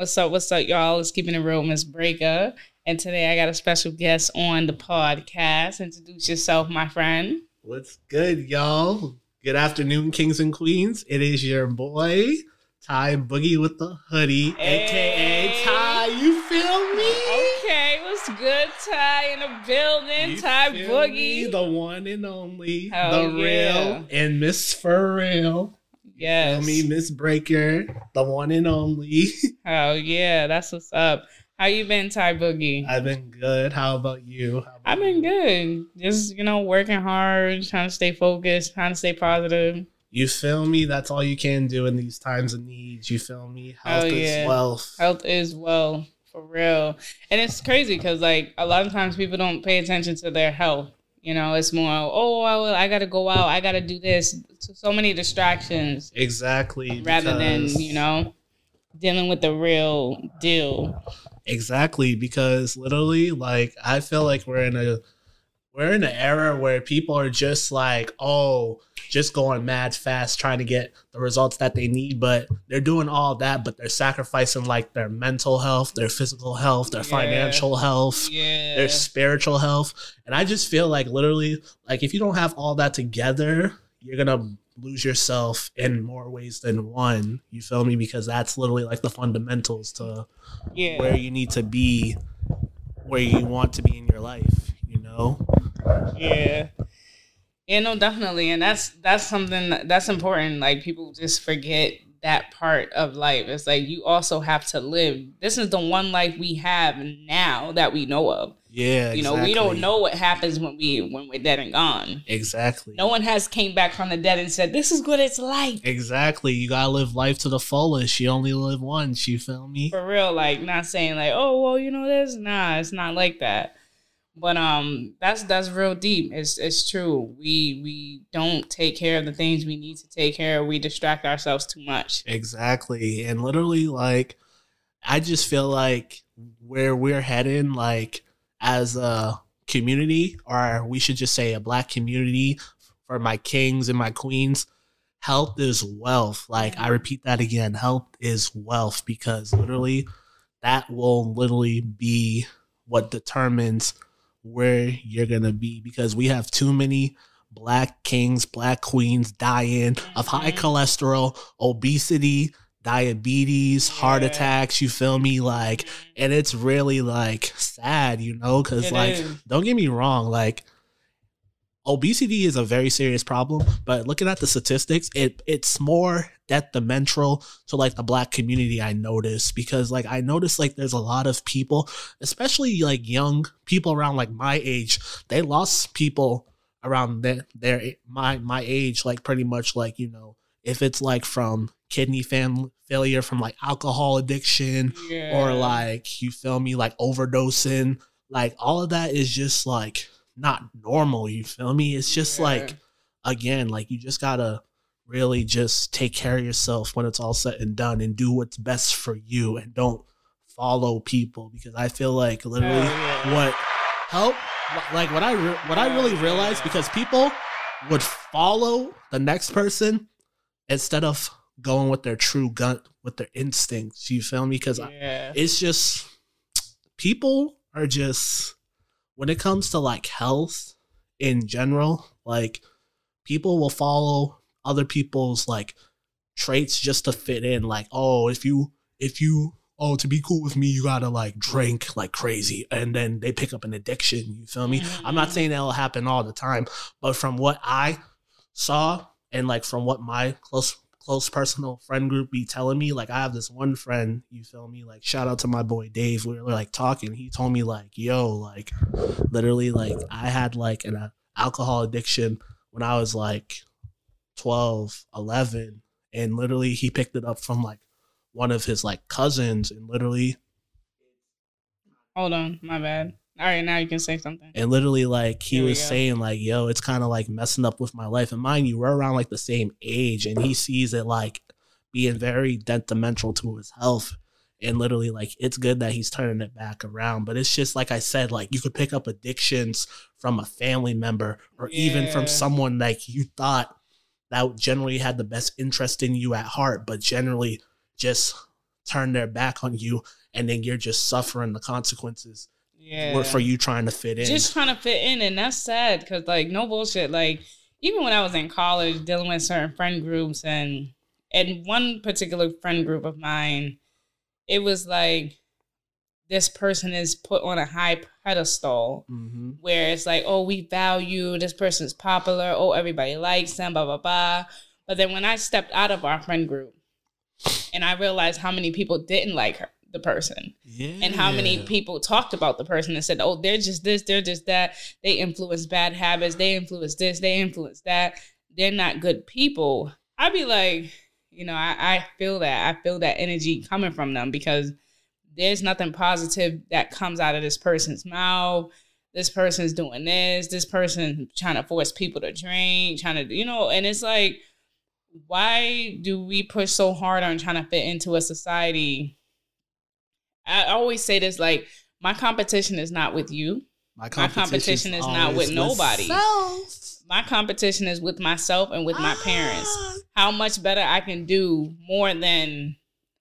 What's up? What's up, y'all? It's keeping it real, Miss Breaker. And today I got a special guest on the podcast. Introduce yourself, my friend. What's good, y'all? Good afternoon, kings and queens. It is your boy, Ty Boogie with the hoodie, Hey. aka Ty. You feel me? Okay, what's good? Ty in the building. You Ty Boogie. me? the one and only, Hell the yeah. real, and Miss For Real. Yes. Feel me, Miss Breaker, the one and only. oh yeah. That's what's up. How you been, Ty Boogie? I've been good. How about you? How about I've been you? good. Just, you know, working hard, trying to stay focused, trying to stay positive. You feel me? That's all you can do in these times of need. You feel me? Health Oh, is yeah. wealth. Health is well, for real. And it's crazy because, like, a lot of times people don't pay attention to their health. You know, it's more, oh, I, I got to go out, I got to do this. So, so many distractions Exactly. rather than, you know, dealing with the real deal. Exactly, because literally, like, I feel like we're in a we're in an era where people are just like, oh, just going mad fast trying to get the results that they need, but they're doing all that, but they're sacrificing like their mental health, their physical health, their Yeah. financial health, Yeah. their spiritual health. And I just feel like literally, like if you don't have all that together, you're gonna lose yourself in more ways than one. You feel me? Because that's literally like the fundamentals to yeah. where you need to be where you want to be in your life you know Yeah. Yeah, no, definitely. And that's that's something that- that's important. Like people just forget that part of life. It's like you also have to live. This is the one life we have now that we know of. yeah You know, we don't know what happens when we when we're dead and gone. exactly No one has came back from the dead and said, This is what it's like. exactly you gotta live life to the fullest you only live once you feel me For real, like not saying like, oh well, you know this. Nah, it's not like that. But um, that's that's real deep. It's it's true. We we don't take care of the things we need to take care of. We distract ourselves too much. exactly and literally like i just feel like where we're heading like as a community or we should just say a black community for my kings and my queens health is wealth like i repeat that again health is wealth because literally that will literally be what determines where you're gonna be because we have too many black kings black queens dying of high Mhm. cholesterol obesity diabetes heart attacks you feel me like and it's really like sad you know because It like is. don't get me wrong like obesity is a very serious problem but looking at the statistics it it's more detrimental to like the black community i notice because like i notice like there's a lot of people especially like young people around like my age they lost people around their, their my my age like pretty much like you know if it's like from kidney fam- failure from like alcohol addiction Yeah. or like you feel me like overdosing like all of that is just like not normal you feel me it's just Yeah. like again like you just gotta really just take care of yourself when it's all said and done and do what's best for you and don't follow people because i feel like literally yeah. what help like what i re- what i really realized because people would follow the next person instead of going with their true gut with their instincts you feel me because yeah. it's just people are just when it comes to like health in general like people will follow other people's like traits just to fit in like oh if you if you oh to be cool with me you gotta like drink like crazy and then they pick up an addiction you feel me? I'm not saying that'll happen all the time but from what i saw and like from what my close close personal friend group be telling me like i have this one friend you feel me? Like shout out to my boy dave. We were like talking. He told me like yo like literally like i had like an uh, alcohol addiction when i was like 12 11 and literally he picked it up from like one of his like cousins and literally Hold on, my bad. All right, now you can say something. and literally like he was go. saying like yo it's kind of like messing up with my life and mind you we're around like the same age and he sees it like being very detrimental to his health and literally like it's good that he's turning it back around but it's just like i said like you could pick up addictions from a family member or even from someone like you thought that generally had the best interest in you at heart but generally just turn their back on you and then you're just suffering the consequences Yeah. for- you trying to fit in. just trying to fit in and that's sad because like no bullshit like even when i was in college dealing with certain friend groups and and one particular friend group of mine it was like this person is put on a high pedestal hmm where it's like oh we value this person's popular oh everybody likes them blah blah blah but then when i stepped out of our friend group and i realized how many people didn't like her the person Yeah. and how many people talked about the person and said, "Oh, they're just this, they're just that. They influence bad habits. They influence this. They influence that. They're not good people." I'd be like, you know, I, I feel that. I feel that energy coming from them because there's nothing positive that comes out of this person's mouth. This person's doing this. This person trying to force people to drink, trying to, you know, and it's like, why do we push so hard on trying to fit into a society? I always say this like my competition is not with you. my competition is not with nobody. self. My competition is with myself and with my parents. Ah. How much better I can do more than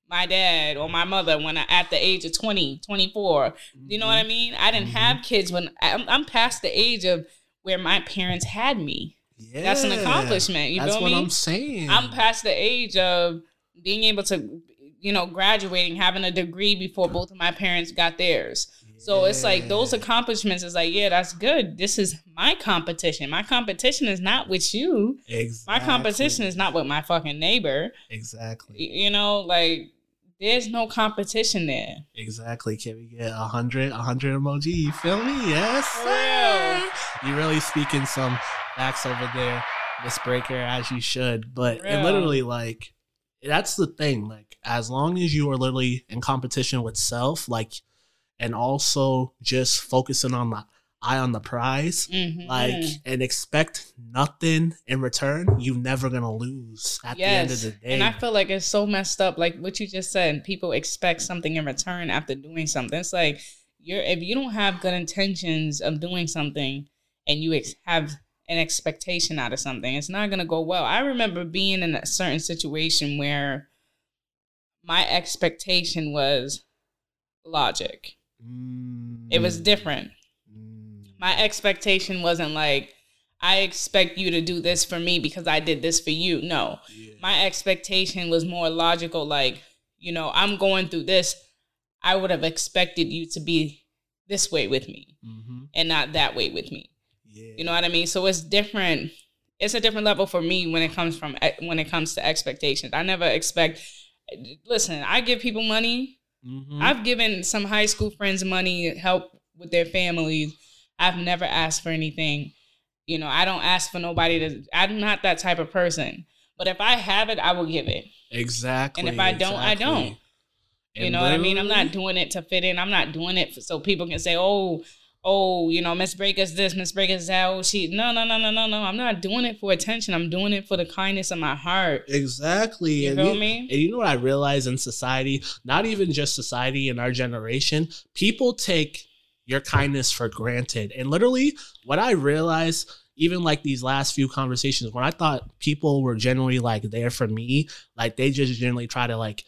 my dad or my mother when I at the age of 20, 24. You know what I mean? I didn't Mhm. have kids when I'm, I'm past the age of where my parents had me. Yeah. That's an accomplishment. You That's feel what me? I'm saying. I'm past the age of being able to, you know, graduating, having a degree before both of my parents got theirs. So it's like those accomplishments is like, yeah, that's good. This is my competition. My competition is not with you. Exactly. My competition is not with my fucking neighbor. exactly. You know, like there's no competition there. Exactly. Can we get a hundred, a hundred emoji? You feel me? Yes. Sir. You really speaking some facts over there, Miss Breaker, as you should. But it literally like that's the thing. Like as long as you are literally in competition with self, like, and also just focusing on the eye on the prize, Mhm. like, and expect nothing in return, you're never gonna lose at the end of the day. And I feel like it's so messed up. Like what you just said, people expect something in return after doing something. It's like you're if you don't have good intentions of doing something and you ex- have an expectation out of something, it's not gonna go well. I remember being in a certain situation where my expectation was logic. It was Mm. different. Mm. My expectation wasn't like I expect you to do this for me because I did this for you. No Yeah. my expectation was more logical like you know i'm going through this i would have expected you to be this way with me Mhm. and not that way with me Yeah. you know what i mean so it's different it's a different level for me when it comes from when it comes to expectations i never expect listen i give people money Mhm. i've given some high school friends money help with their families i've never asked for anything you know i don't ask for nobody to i'm not that type of person but if i have it i will give it Exactly. And if I don't, I don't. You And know what I mean? I'm not doing it to fit in. I'm not doing it for, so people can say, "Oh, oh, you know, Miss Breaker's this, Miss Breaker's that." Oh, she no, no, no, no, no, no. I'm not doing it for attention. I'm doing it for the kindness of my heart. Exactly. You and feel you, me? And you know what I realize in society, not even just society in our generation, people take your kindness for granted. And literally, what I realized, even like these last few conversations, when I thought people were generally like there for me, like they just generally try to like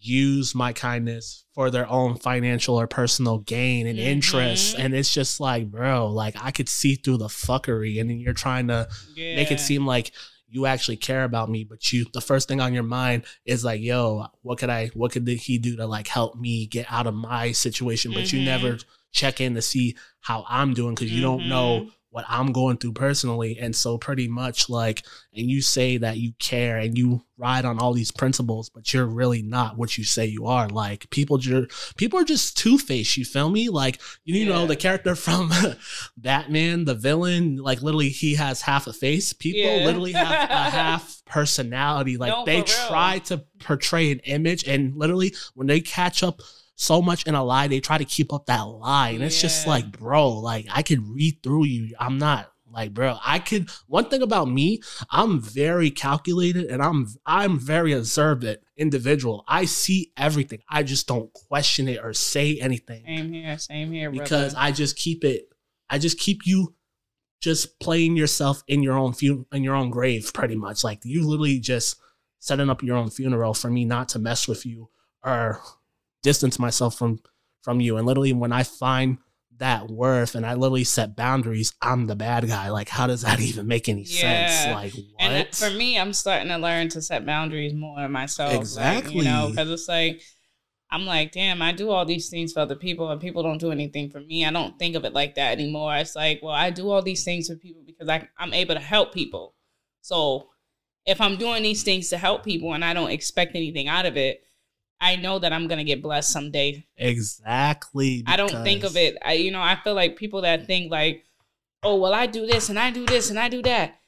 use my kindness for their own financial or personal gain and interests. Mhm. And it's just like, bro, like I could see through the fuckery. And then you're trying to Yeah. make it seem like you actually care about me but you the first thing on your mind is like yo what could i what could he do to like help me get out of my situation but you Mhm. never check in to see how i'm doing because you don't know Mhm. What i'm going through personally. And so pretty much like and you say that you care and you ride on all these principles but you're really not what you say you are. Like people just people are just two-faced you feel me? Like you know Yeah. the character from batman the villain like literally he has half a face. People Yeah. literally have a half personality. Like No, they try to portray an image and literally when they catch up so much in a lie they try to keep up that lie and it's just like bro like i could read through you i'm not like bro i could one thing about me i'm very calculated and i'm i'm very observant individual i see everything i just don't question it or say anything Same here. Same here. because brother. I just keep it. I just keep you just playing yourself in your own fu- in your own grave, pretty much. Like you literally just setting up your own funeral for me not to mess with you or distance myself from from you. And literally, when I find that worth and I literally set boundaries, I'm the bad guy. Like, how does that even make any Yeah. sense? Like, what? And for me, I'm starting to learn to set boundaries more myself. Like, Exactly. you know, because it's like, I'm like, damn, I do all these things for other people and people don't do anything for me. I don't think of it like that anymore. It's like, well, I do all these things for people because I, I'm able to help people. So if I'm doing these things to help people and I don't expect anything out of it, I know that I'm going to get blessed someday. exactly. I don't think of it. I, you know, I feel like people that think like, oh, well, I do this and I do this and I do that.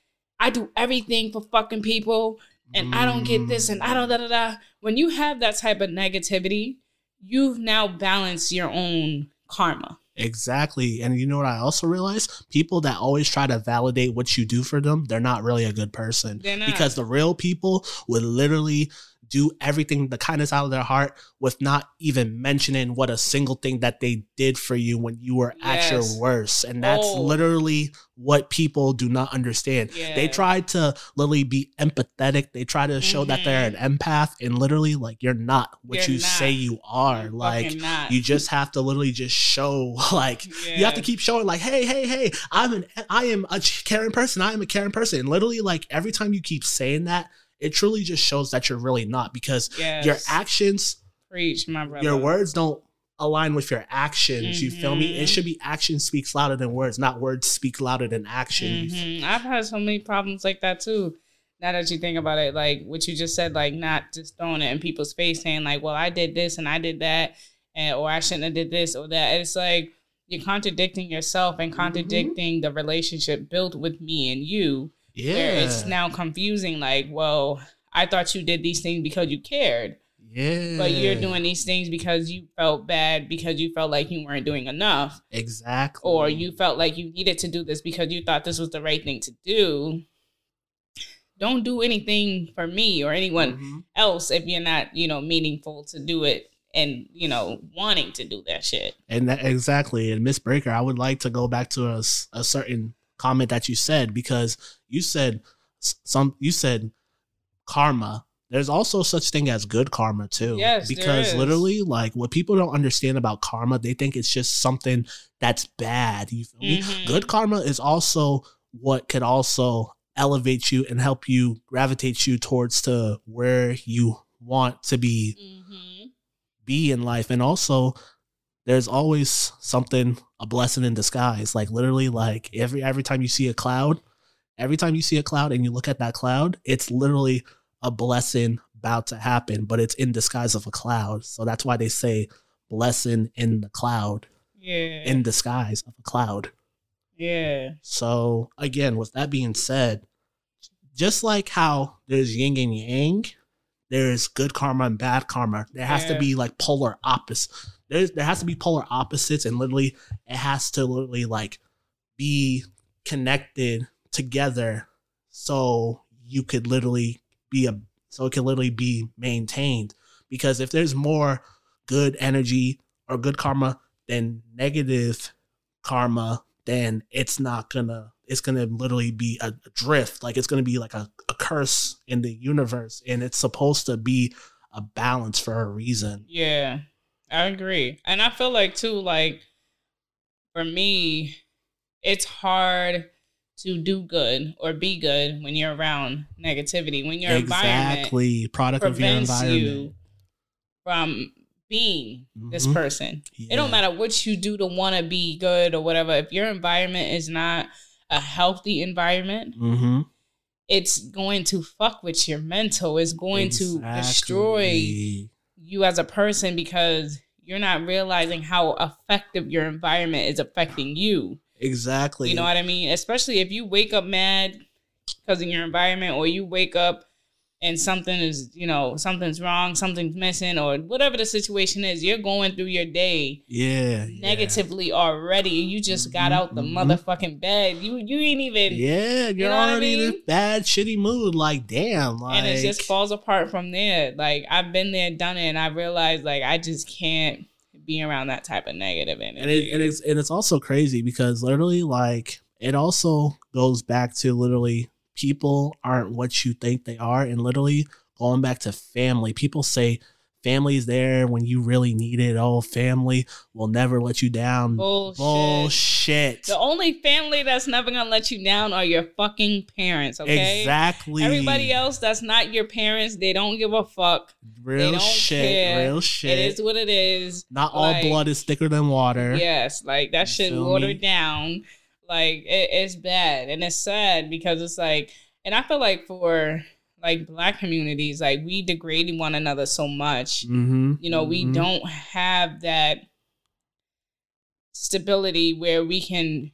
I do everything for fucking people and I don't get this and I don't da da da. When you have that type of negativity, you've now balanced your own karma. Exactly. And you know what I also realize? People that always try to validate what you do for them, they're not really a good person. Because the real people would literally do everything the kindness out of their heart with not even mentioning what a single thing that they did for you when you were at your worst. And that's Oh. literally what people do not understand. They try to literally be empathetic. They try to show that they're an empath and literally like you're not what Mm-hmm. You're you not. say you are. You're like you just have to literally just show like you have to keep showing like hey hey hey i'm an i am a caring person i am a caring person and literally like every time you keep saying that it truly just shows that you're really not because yes. your actions preach, my brother. your words don't align with your actions you feel me it should be action speaks louder than words not words speak louder than actions Mhm. I've had so many problems like that too. Now that you think about it, like what you just said, like not just throwing it in people's face, saying like, "Well, I did this and I did that," and or I shouldn't have did this or that. It's like you're contradicting yourself and Mm-hmm. contradicting the relationship built with me and you. Yeah it's now confusing. Like, well, I thought you did these things because you cared, yeah but you're doing these things because you felt bad because you felt like you weren't doing enough exactly or you felt like you needed to do this because you thought this was the right thing to do, don't do anything for me or anyone Mhm. else if you're not, you know, meaningful to do it and, you know, wanting to do that shit. And that, exactly. And Miss Breaker, I would like to go back to a, a certain comment that you said because you said some you said karma. There's also such thing as good karma too. Yes, because literally, like what people don't understand about karma, they think it's just something that's bad. You feel me? Mhm. Good karma is also what could also elevate you and help you gravitate you towards to where you want to be Mm-hmm. be in life and also there's always something a blessing in disguise like literally like every every time you see a cloud every time you see a cloud and you look at that cloud it's literally a blessing about to happen but it's in disguise of a cloud so that's why they say blessing in the cloud Yeah. in disguise of a cloud yeah. so again, with that being said, just like how there's yin and yang, there's good karma and bad karma. There has to be like polar opposites. There's there has to be polar opposites, and literally it has to literally like be connected together, so you could literally be a so it can literally be maintained. Because if there's more good energy or good karma than negative karma, then it's not gonna it's gonna literally be a, drift like it's gonna be like a, a curse in the universe and it's supposed to be a balance for a reason Yeah, I agree. And I feel like too, like for me, it's hard to do good or be good when you're around negativity. When your environment exactly product of your environment you from being this Mhm. person. It don't matter what you do to want to be good or whatever. If your environment is not a healthy environment, Mhm. it's going to fuck with your mental. It's going to destroy you as a person because you're not realizing how effective your environment is affecting you. Exactly You know what I mean? Especially if you wake up mad because of your environment or you wake up and something is, you know, something's wrong, something's missing, or whatever the situation is, you're going through your day yeah yeah. negatively already. You just got Mhm, out the mhm. motherfucking bed. You you ain't even yeah you're know what I already in a bad shitty mood like damn like and it just falls apart from there. Like I've been there, done it, and I realized like I just can't be around that type of negative energy. and it, and it's and it's also crazy because literally like it also goes back to literally people aren't what you think they are and literally going back to family people say family's there when you really need it. Oh, family will never let you down. Bullshit. Bullshit. The only family that's never gonna let you down are your fucking parents, okay? Exactly. Everybody else that's not your parents, they don't give a fuck. Real shit. care. Real shit. It is what it is. Not all blood is thicker than water. Yes, like that You shit watered me? down. Like it, it's bad and it's sad because it's like, and I feel like for like black communities, like we degrade one another so much. Mm-hmm. You know, we don't have that stability where we can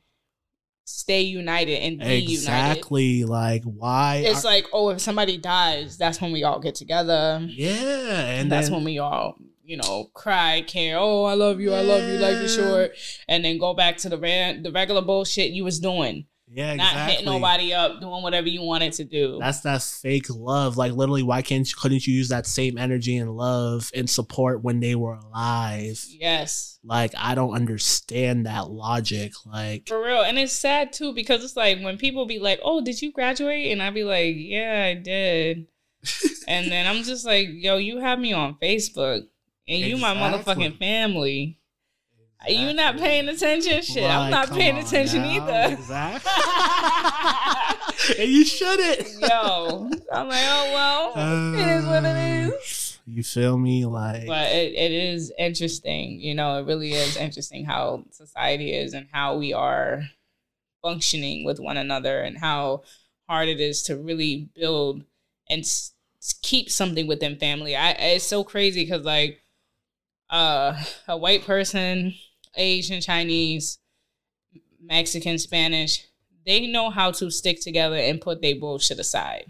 stay united and be united. Exactly. Like why? It's are- like, oh, if somebody dies, that's when we all get together. yeah, and that's then, when we all, you know, cry, care. Oh, I love you, I love you, life is short, and then go back to the the regular bullshit you was doing, yeah, not exactly. hitting nobody up, doing whatever you wanted to do. That's that fake love. Like literally, why can't you, couldn't you use that same energy and love and support when they were alive? yes, Like I don't understand that logic. Like for real, and it's sad too because it's like when people be like, "Oh, did you graduate?" and I be like, "Yeah, I did," and then I'm just like, "Yo, you have me on Facebook, and you my motherfucking family." You not paying attention? Shit, I'm not paying attention now. either. Exactly. and you shouldn't. Yo, I'm like, oh well, it is what it is. You feel me? Like But it, it is interesting, you know, it really is interesting how society is and how we are functioning with one another and how hard it is to really build and s- keep something within family. I it's so crazy because like uh a white person, Asian, Chinese, Mexican, Spanish, they know how to stick together and put their bullshit aside.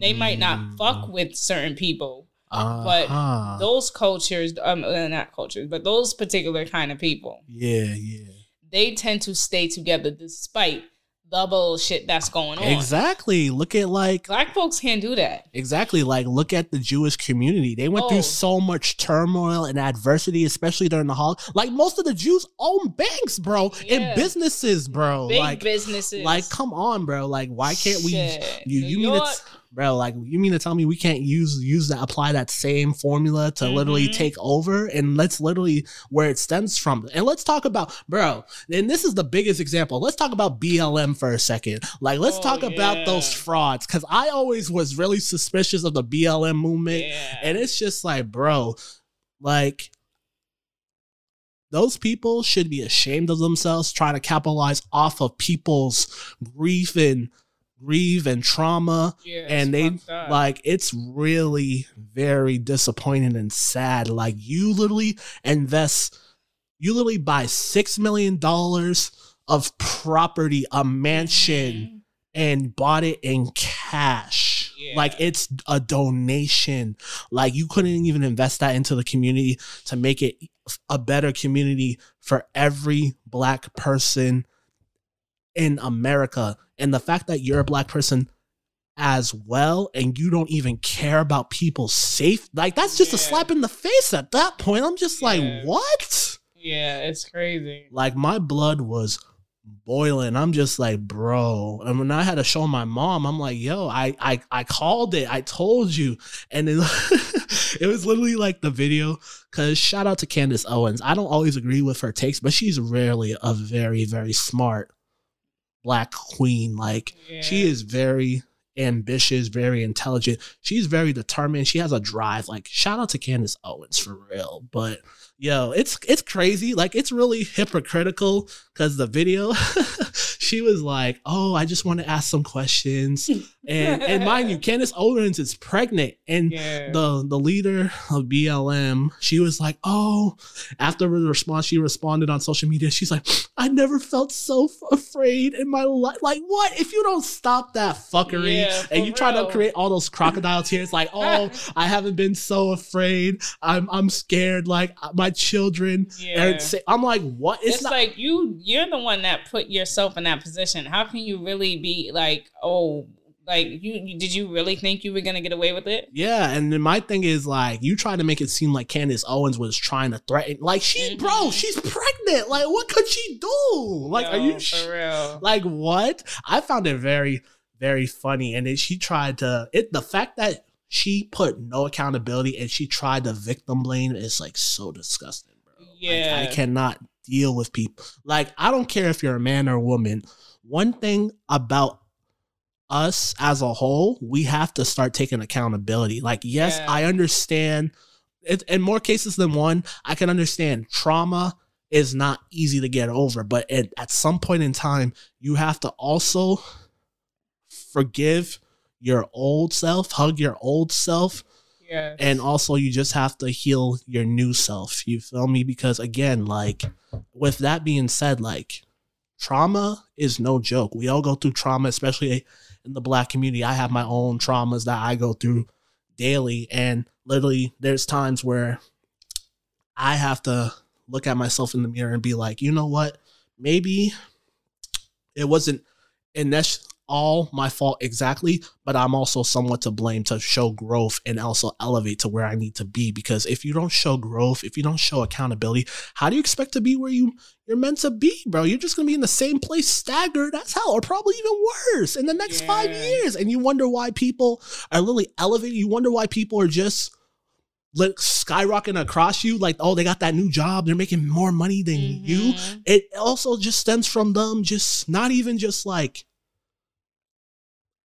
They might not fuck with certain people, but Uh-huh. those cultures, um, uh, not cultures, but those particular kind of people, yeah, yeah. they tend to stay together despite the bullshit that's going on. Exactly. Look at like Black folks can't do that. Exactly. Like, look at the Jewish community. They went Oh. through so much turmoil and adversity, especially during the Holocaust. Like, most of the Jews own banks, bro, Yeah. and businesses, bro. Big like, businesses. like, come on, bro. Like, why can't we? You, New you mean York, it's, bro? Like, you mean to tell me we can't use use that apply that same formula to literally Mhm. take over? And let's literally where it stems from. And let's talk about, bro. And this is the biggest example. Let's talk about BLM for a second. Like, let's Oh, talk about those frauds because I always was really suspicious of the BLM movement. yeah. And it's just like, bro, like those people should be ashamed of themselves trying to capitalize off of people's grief and grief and trauma. Yeah, and they like it's really very disappointing and sad. Like you literally invest you literally buy six million dollars of property, a mansion Mhm. and bought it in cash. Yeah. Like it's a donation. Like you couldn't even invest that into the community to make it a better community for every black person in America. And the fact that you're a black person as well and you don't even care about people's safe like that's just a slap in the face at that point. I'm just Yeah. like, what? Yeah, it's crazy. like my blood was boiling. I'm just like, bro. And when I had to show my mom, I'm like, yo, I I I called it. I told you. And then it was literally like the video. Cause shout out to Candace Owens. I don't always agree with her takes, but she's rarely a very, very smart black queen. Like Yeah. she is very ambitious, very intelligent. She's very determined. She has a drive. Like shout out to Candace Owens for real. But yo, it's it's crazy. Like it's really hypocritical because the video, she was like, "Oh, I just want to ask some questions," and and mind you, Candace Owens is pregnant, and Yeah. the the leader of BLM, she was like, "Oh," after the response, she responded on social media. She's like, "I never felt so f- afraid in my life." Like, what if you don't stop that fuckery Yeah, and you try to create all those crocodile tears? Like, oh, I haven't been so afraid. I'm I'm scared. Like uh, my children. Yeah. I'm like, what? it's, It's, not. like you you're the one that put yourself in that position how can you really be like oh like you, you did you really think you were gonna get away with it Yeah, and then my thing is like you try to make it seem like Candace Owens was trying to threaten. Like she, bro, Mhm. she's pregnant. Like what could she do? Like, are Yo, you for sh- real like what? I found it very, very funny, and then she tried to it. The fact that she put no accountability and she tried to victim blame. It's like so disgusting, bro. Yeah. Like, I cannot deal with people. Like, I don't care if you're a man or a woman. One thing about us as a whole, we have to start taking accountability. Like, yes, Yeah. I understand. It, in more cases than one, I can understand trauma is not easy to get over, but at, at some point in time, you have to also forgive your old self, hug your old self, yeah. and also you just have to heal your new self you feel me because again like with that being said like trauma is no joke we all go through trauma especially in the black community. I have my own traumas that i go through daily. And literally there's times where i have to look at myself in the mirror and be like you know what? Maybe it wasn't all my fault exactly, but I'm also somewhat to blame to show growth and also elevate to where I need to be. Because if you don't show growth, if you don't show accountability, how do you expect to be where you you're meant to be, bro? You're just gonna be in the same place, staggered as hell, or probably even worse in the next five years. And you wonder why people are literally elevating. You wonder why people are just like skyrocketing across you, like oh they got that new job, they're making more money than you Mhm. it also just stems from them just not even just like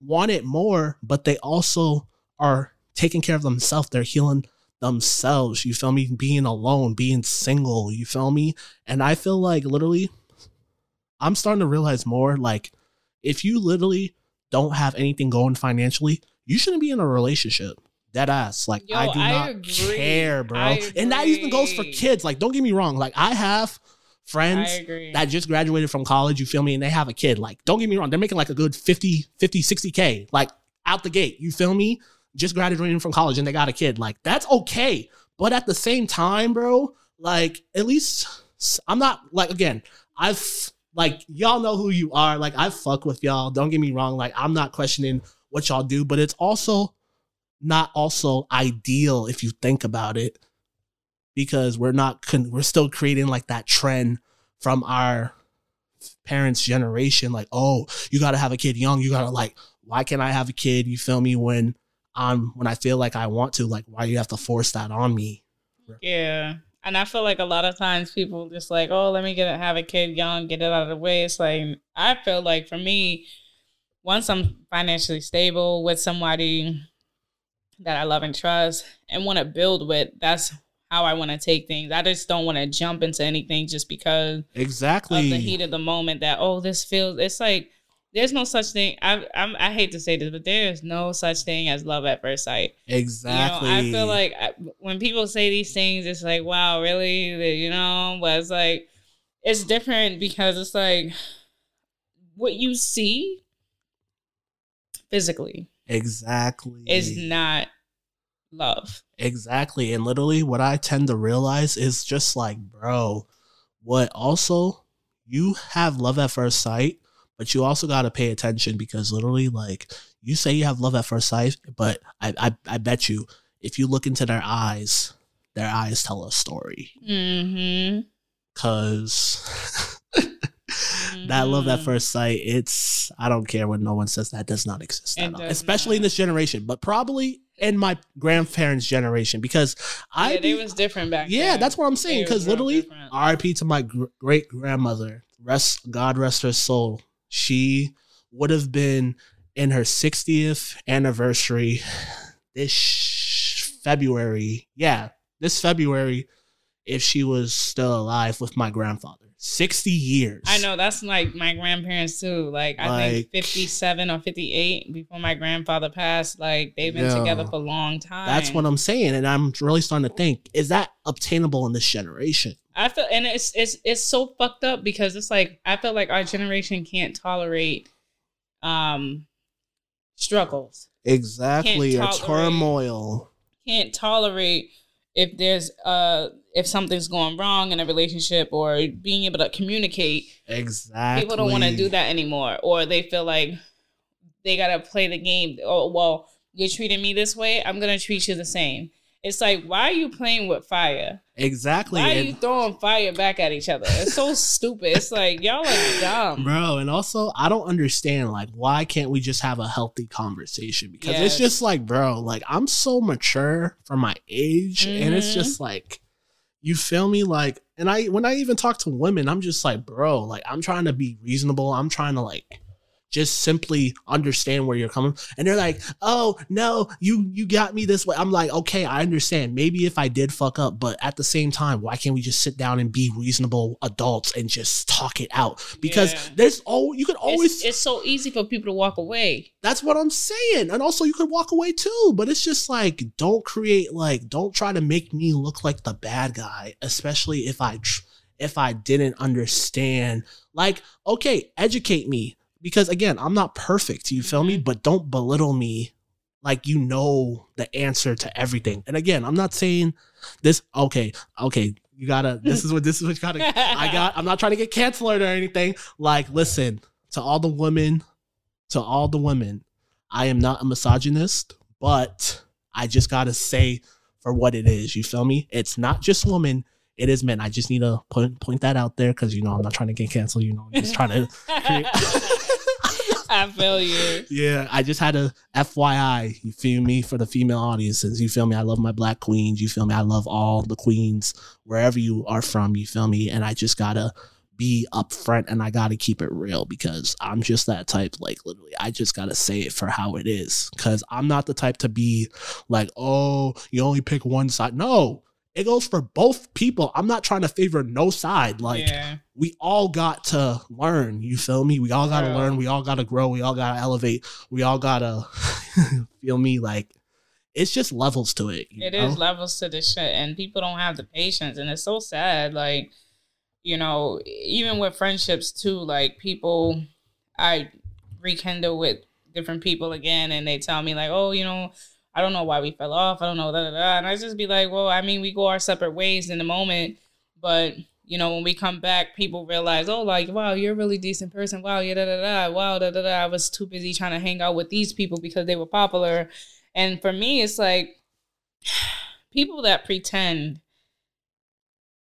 want it more, but they also are taking care of themselves. They're healing themselves. You feel me? Being alone, being single. You feel me? And I feel like literally, I'm starting to realize more. Like, if you literally don't have anything going financially, you shouldn't be in a relationship. Dead ass. Like, Yo, I do I not agree. care, bro. And that even goes for kids. Like, don't get me wrong. Like, I have friends that just graduated from college, you feel me, and they have a kid. Like, don't get me wrong, they're making like a good 50, 50, 60K, like out the gate. You feel me? Just graduating from college and they got a kid. Like, that's okay. But at the same time, bro, like, at least I'm not like again, I've like y'all know who you are. Like, I fuck with y'all. Don't get me wrong. Like, I'm not questioning what y'all do, but it's also not also ideal if you think about it because we're not con- we're still creating like that trend from our parents generation like oh you got to have a kid young you got to like why can't i have a kid you feel me when i'm when i feel like i want to like why you have to force that on me Yeah. And I feel like a lot of times people just like, oh, let me get it, have a kid young, get it out of the way. It's like I feel like for me, once I'm financially stable with somebody that I love and trust and want to build with, that's how I want to take things. I just don't want to jump into anything just because exactly. of the heat of the moment that oh this feels it's like there's no such thing I I'm, I hate to say this but there is no such thing as love at first sight. Exactly you know I feel like I, when people say these things it's like wow really? You know but it's like it's different because it's like what you see physically exactly. is not love Exactly. And literally, what I tend to realize is just like, bro, what also you have love at first sight, but you also got to pay attention because literally, like, you say you have love at first sight, but I, I, I bet you if you look into their eyes, their eyes tell a story. mm-hmm Cause that love at Mhm. first sight, it's, I don't care when no one says that does not exist at all, does especially in this generation, but probably in my grandparents' generation because I yeah, they was different back yeah, then. that's what I'm saying. Because literally. R.I.P. to my gr- great grandmother, rest God rest her soul. She would have been in her 60th anniversary this sh- February. Yeah, this February, if she was still alive with my grandfather. 60 years. I know that's like my grandparents too. Like I Like- think fifty seven or fifty eight before my grandfather passed. Like they've been together for a long time. That's what I'm saying, and I'm really starting to think: is that obtainable in this generation? I feel, and it's it's it's so fucked up because it's like I feel like our generation can't tolerate um struggles. Exactly, or tolerate- turmoil. Can't tolerate if there's uh if something's going wrong in a relationship or being able to communicate Exactly. people don't want to do that anymore or they feel like they gotta play the game oh well you're treating me this way i'm gonna treat you the same It's like, why are you playing with fire? Exactly. Why are and- you throwing fire back at each other? It's so stupid. It's like y'all are dumb. Bro, and also I don't understand like why can't we just have a healthy conversation? Because it's just like, bro, like I'm so mature for my age, and it's Mhm. just like you feel me? Like, and I when I even talk to women, I'm just like, bro, like I'm trying to be reasonable. I'm trying to like just simply understand where you're coming. From. And they're like, oh no, you you got me this way. I'm like, okay, I understand. Maybe if I did fuck up, but at the same time, why can't we just sit down and be reasonable adults and just talk it out? Because Yeah. there's oh you can always It's, it's so easy for people to walk away. that's what I'm saying. And also you could walk away too, but it's just like don't create like don't try to make me look like the bad guy, especially if I tr- if I didn't understand. Like, okay, educate me because again, I'm not perfect, you feel me? Mhm. But don't belittle me like you know the answer to everything. And again, I'm not saying this okay, okay, you got to this is what this is what you got to I got I'm not trying to get canceled or anything. Like, listen, to all the women, to all the women, I am not a misogynist, but I just gotta say for what it is. You feel me? It's not just women, it is men. I just need to point point that out there because you know I'm not trying to get canceled, you know, I'm just trying to I feel you. Yeah, I just had a FYI, you feel me, for the female audiences. You feel me? I love my black queens. You feel me? I love all the queens wherever you are from. You feel me? And I just gotta be upfront and I gotta keep it real because I'm just that type. Like literally, I just gotta say it for how it is. Cause I'm not the type to be like, oh, you only pick one side. No. It goes for both people. I'm not trying to favor no side. Like yeah. we all got to learn. You feel me? We all got to Bro. learn. We all got to grow. We all got to elevate. We all got to feel me. Like it's just levels to it. It is know? levels to the shit, and people don't have the patience, and it's so sad. Like, you know, even with friendships too. Like people, I rekindle with different people again, and they tell me like, oh, you know, I don't know why we fell off. I don't know, da da da. And I just be like, well, I mean, we go our separate ways in the moment, but you know, when we come back, people realize, oh, like, wow, you're a really decent person. Wow, yeah, da da da. Wow, da da da. I was too busy trying to hang out with these people because they were popular. And for me, it's like people that pretend,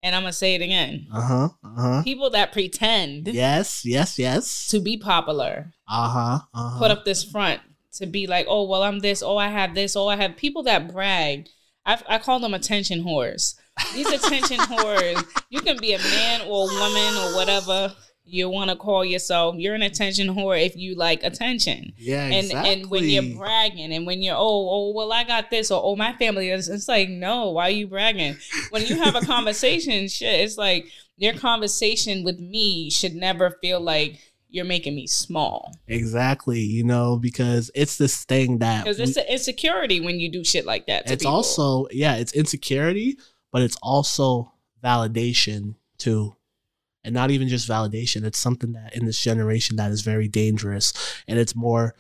and I'm gonna say it again. Uh huh. Uh huh. People that pretend Yes. Yes. Yes. to be popular, Uh huh. Uh huh. put up this front to be like, oh, well, I'm this, oh, I have this, oh, I have people that brag. I, I call them attention whores. These attention whores, you can be a man or a woman or whatever you want to call yourself. You're an attention whore if you like attention. Yeah. and Exactly. and when you're bragging and when you're oh oh well I got this or oh my family is it's like no why are you bragging when you have a conversation shit it's like your conversation with me should never feel like you're making me small exactly. You know, because it's this thing that because it's an insecurity when you do shit like that to it's people. also yeah, it's insecurity, but it's also validation too. And not even just validation, it's something that in this generation that is very dangerous and it's more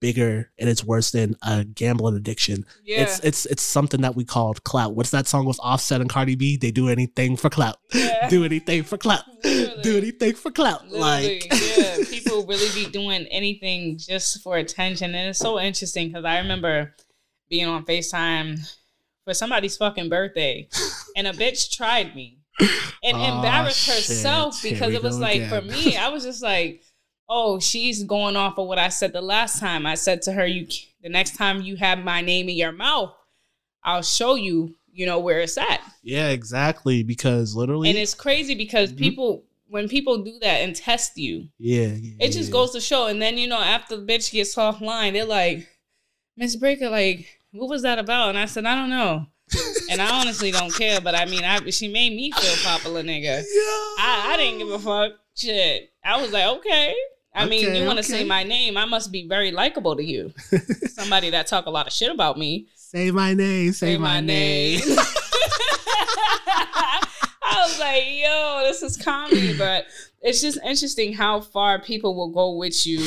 bigger and it's worse than a gambling addiction. yeah It's it's it's something that we called clout. What's that song with Offset and Cardi B? They do anything for clout. Yeah. do anything for clout. Literally. do anything for clout. Literally, Like yeah, people really be doing anything just for attention, and it's so interesting because I remember being on Facetime for somebody's fucking birthday, and a bitch tried me and Aw, embarrassed herself Here because it was like for me, I was just like, oh, she's going off of what I said the last time. I said to her, you the next time you have my name in your mouth, I'll show you, you know, where it's at. Yeah, exactly. Because literally And it's crazy because Mhm. people when people do that and test you, yeah, yeah, it just yeah. goes to show. And then you know, after the bitch gets offline, they're like, Miss Breaker, like, what was that about? And I said, I don't know. and I honestly don't care. But I mean, I she made me feel popular, nigga. Yeah. I, I didn't give a fuck. Shit. I was like, okay. I mean, Okay, you want to okay. say my name? I must be very likable to you. Somebody that talk a lot of shit about me. Say my name. Say, my, name. I was like, yo, this is comedy, but it's just interesting how far people will go with you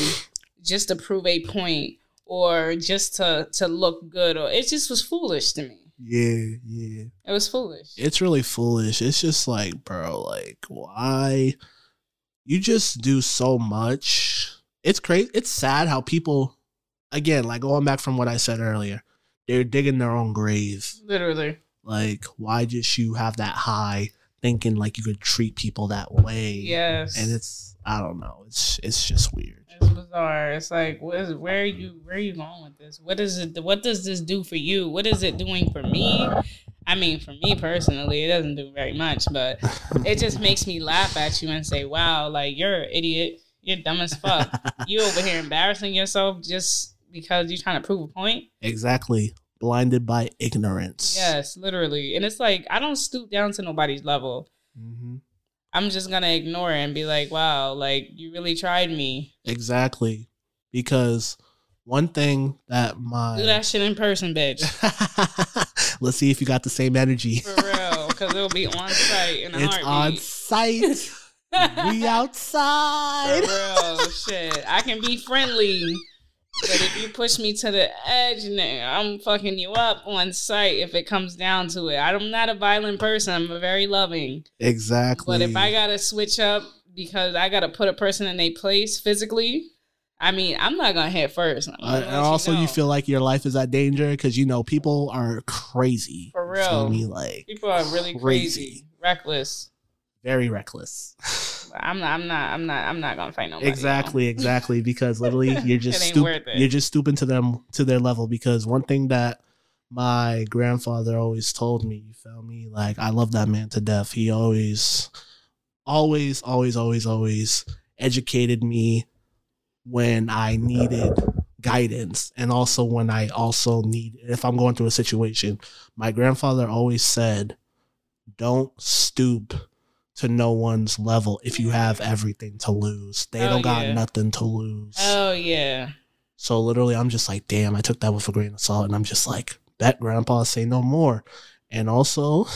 just to prove a point or just to to look good or it just was foolish to me. yeah, yeah. It was foolish. It's really foolish. It's just like, bro, like why you just do so much. It's crazy. It's sad how people again, like going back from what I said earlier, they're digging their own grave. Literally. Like, why just you have that high thinking like you could treat people that way? Yes. And it's I don't know. It's it's just weird. It's bizarre. It's like, what is, where are you? Where are you going with this? What is it? What does this do for you? What is it doing for me? I mean, for me personally, it doesn't do very much, but it just makes me laugh at you and say, "Wow, like you're an idiot. You're dumb as fuck. you over here embarrassing yourself just because you're trying to prove a point." Exactly. Blinded by ignorance. Yes, literally. And it's like I don't stoop down to nobody's level. hmm I'm just gonna ignore it and be like, "Wow, like you really tried me. Exactly. Because one thing that my Do that shit in person, bitch." let's see if you got the same energy. For real, because it'll be on site in a It's on site. we outside. For real, shit. I can be friendly, but if you push me to the edge, I'm fucking you up on site if it comes down to it. I'm not a violent person. I'm a very loving. Exactly. But if I gotta switch up because I gotta put a person in a place physically, I mean, I'm not gonna hit first. I'm Uh, and also, you, know. feel like your life is at danger because you know people are crazy. For You real. me? Like people are really crazy. crazy, reckless. very reckless. I'm not. I'm not. I'm not. I'm not gonna fight nobody. exactly, exactly. Because literally, you're just It ain't stoop- worth it. you're just stooping to them to their level. Because one thing that my grandfather always told me, you feel me? Like I love that man to death. He always, always, always, always, always educated me when I needed guidance and also when I also need if I'm going through a situation. My grandfather always said, "Don't stoop to no one's level if you have everything to lose. They Oh, don't got yeah. nothing to lose." Oh yeah. So literally, I'm just like, damn, I took that with a grain of salt, and I'm just like, bet grandpa say no more. And also,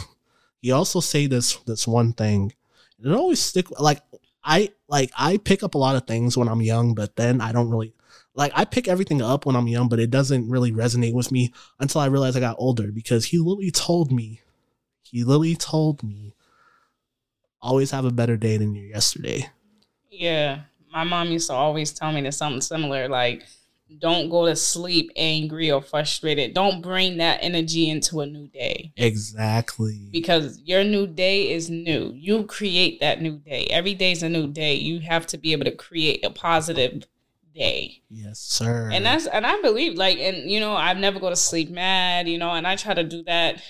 he also say this this one thing. It always stick like I like I pick up a lot of things when I'm young, but then I don't really like I pick everything up when I'm young, but it doesn't really resonate with me until I realize I got older because he literally told me, he literally told me, always have a better day than your yesterday. Yeah. My mom used to always tell me that something similar, like, don't go to sleep angry or frustrated. Don't bring that energy into a new day. Exactly. Because your new day is new. You create that new day. Every day is a new day. You have to be able to create a positive day. Yes, sir. and that's and I believe like and you know I've never go to sleep mad you know and I try to do that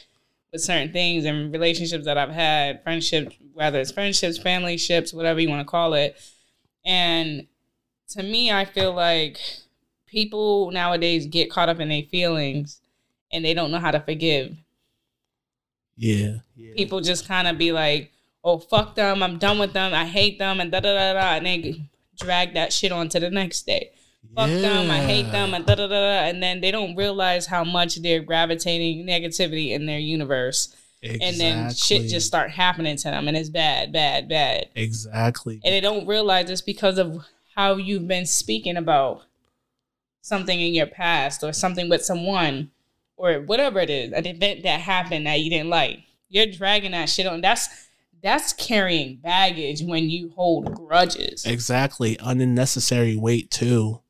with certain things and relationships that I've had friendships whether it's friendships family ships whatever you want to call it and to me I feel like people nowadays get caught up in their feelings and they don't know how to forgive Yeah. yeah. people just kind of be like oh fuck them I'm done with them I hate them and da da da da and they drag that shit on to the next day fuck them, I hate them, and da da da da. And then they don't realize how much they're gravitating negativity in their universe, and then shit just start happening to them, and it's bad, bad, bad. exactly. And they don't realize it's because of how you've been speaking about something in your past or something with someone or whatever it is, an event that happened that you didn't like. You're dragging that shit on. That's that's carrying baggage when you hold grudges. exactly. Unnecessary weight too.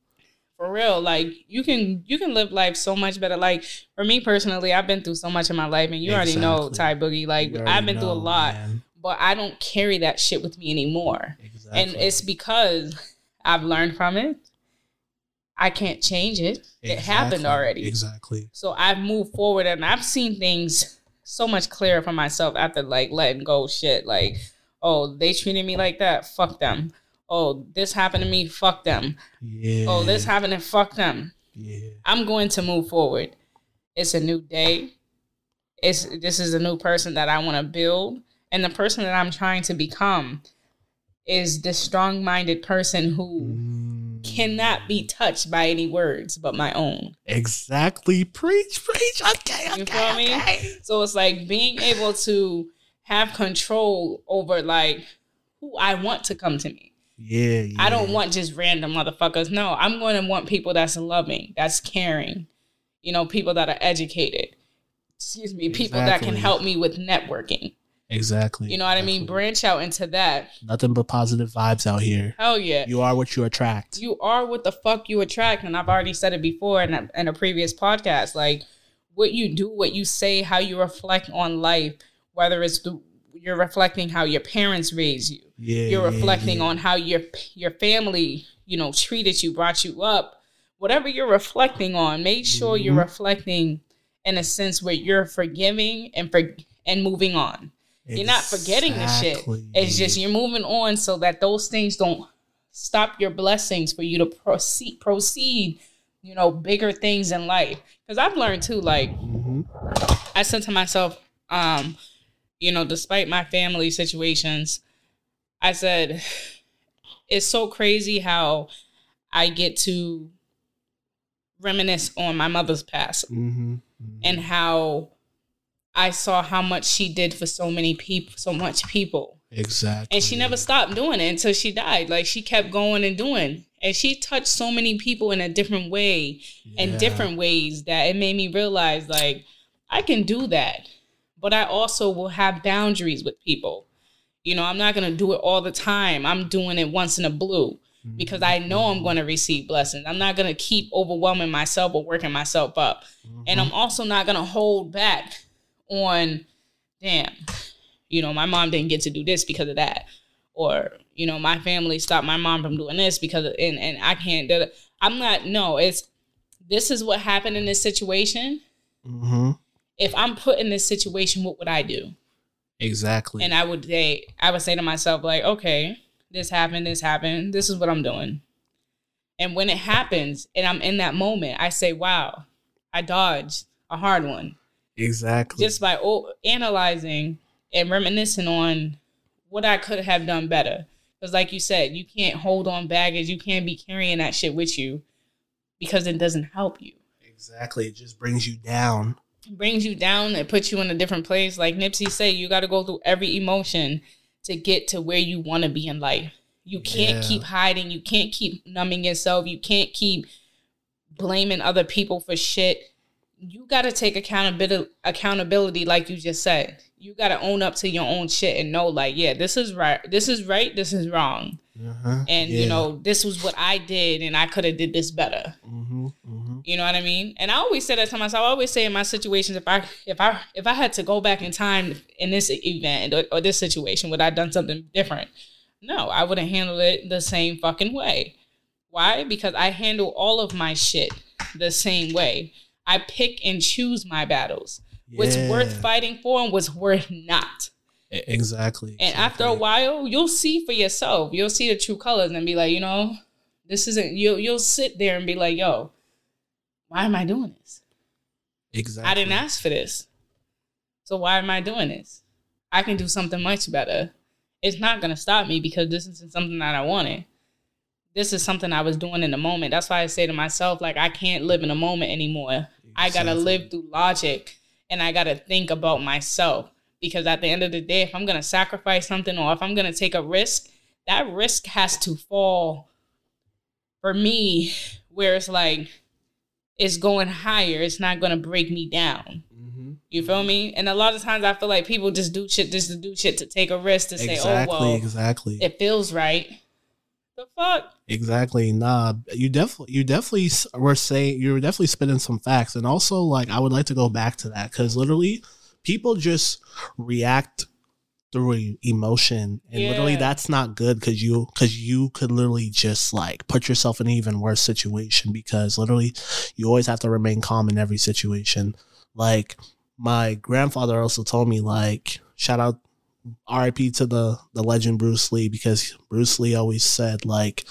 For real, like you can you can live life so much better. Like for me personally, I've been through so much in my life, and you already know Ty Boogie. Like I've been through a lot, man. but I don't carry that shit with me anymore. Exactly. And it's because I've learned from it. I can't change it. It happened already. Exactly. So I've moved forward, and I've seen things so much clearer for myself after like letting go shit. Like, oh, they treated me like that. Fuck them. Oh, this happened to me. Fuck them. Yeah. Oh, this happened and fuck them. Yeah. I'm going to move forward. It's a new day. It's this is a new person that I want to build, and the person that I'm trying to become is this strong-minded person who Mm. Cannot be touched by any words but my own. Exactly. Preach, preach. Okay, okay, You feel me? So it's like being able to have control over like who I want to come to me. Yeah, yeah. I don't want just random motherfuckers. No, I'm going to want people that's loving, that's caring, you know, people that are educated. Excuse me, people that can help me with networking. Exactly. You know what I mean? Branch out into that. Nothing but positive vibes out here. Hell yeah. You are what you attract. you are what the fuck you attract. And I've already said it before in a, in a previous podcast. Like what you do, what you say, how you reflect on life, whether it's the, you're reflecting how your parents raised you, yeah. you're reflecting yeah. on how your your family, you know, treated you, brought you up. Whatever you're reflecting on, make sure you're Mhm. reflecting in a sense where you're forgiving and for and moving on. You're not forgetting the shit. It's just you're moving on so that those things don't stop your blessings for you to proceed proceed, you know, bigger things in life. Because I've learned too, like Mhm. I said to myself, um, you know, despite my family situations, I said, it's so crazy how I get to reminisce on my mother's past Mhm. and how I saw how much she did for so many people, so much people. Exactly. And she never stopped doing it until she died. Like she kept going and doing. And she touched so many people in a different way and Yeah. different ways that it made me realize like I can do that. But I also will have boundaries with people. You know, I'm not going to do it all the time. I'm doing it once in a blue mm-hmm. because I know I'm going to receive blessings. I'm not going to keep overwhelming myself or working myself up. Mm-hmm. And I'm also not going to hold back on, damn, you know, my mom didn't get to do this because of that. Or, you know, my family stopped my mom from doing this because of, and, and I can't, do that. I'm not, no, it's, this is what happened in this situation. Mhm. If I'm put in this situation, what would I do? Exactly. And I would say, I would say to myself, like, okay, this happened, this happened, this is what I'm doing. And when it happens and I'm in that moment, I say, wow, I dodged a hard one exactly. just by o- analyzing and reminiscing on what I could have done better. Because, like you said, you can't hold on baggage, you can't be carrying that shit with you because it doesn't help you. exactly. It just brings you down. It brings you down, it puts you in a different place. Like Nipsey say, you got to go through every emotion to get to where you want to be in life. You can't Yeah. keep hiding. You can't keep numbing yourself. You can't keep blaming other people for shit. You got to take accountability. Accountability, like you just said. You got to own up to your own shit and know, like, yeah, this is right. This is right. This is wrong. Uh-huh. And you know, this was what I did, and I could have did this better. hmm hmm You know what I mean? And I always say that to myself. I always say in my situations, if I if I if I had to go back in time in this event or, or this situation, would I done something different? No, I wouldn't handle it the same fucking way. Why? Because I handle all of my shit the same way. I pick and choose my battles. What's worth fighting for and what's worth not. Exactly. And after a while, you'll see for yourself. You'll see the true colors and be like, you know, this isn't. You'll you'll sit there and be like, yo, why am I doing this? exactly. I didn't ask for this. So why am I doing this? I can do something much better. It's not gonna stop me because this isn't something that I wanted. This is something I was doing in the moment. That's why I say to myself, like, I can't live in a moment anymore. I gotta live through logic and I gotta think about myself. Because at the end of the day, if I'm gonna sacrifice something or if I'm gonna take a risk, that risk has to fall for me where it's like it's going higher. It's not gonna break me down. Mhm. You feel me? And a lot of times I feel like people just do shit just to do shit to take a risk to say, Exactly. oh well, exactly. it feels right. The fuck? Exactly. Nah, you definitely, you definitely were saying you were definitely spitting some facts, and also like I would like to go back to that because literally, people just react through emotion, and literally that's not good because you because you could literally just like put yourself in an even worse situation because literally, you always have to remain calm in every situation. Like my grandfather also told me, like shout out RIP to the the legend Bruce Lee because Bruce Lee always said like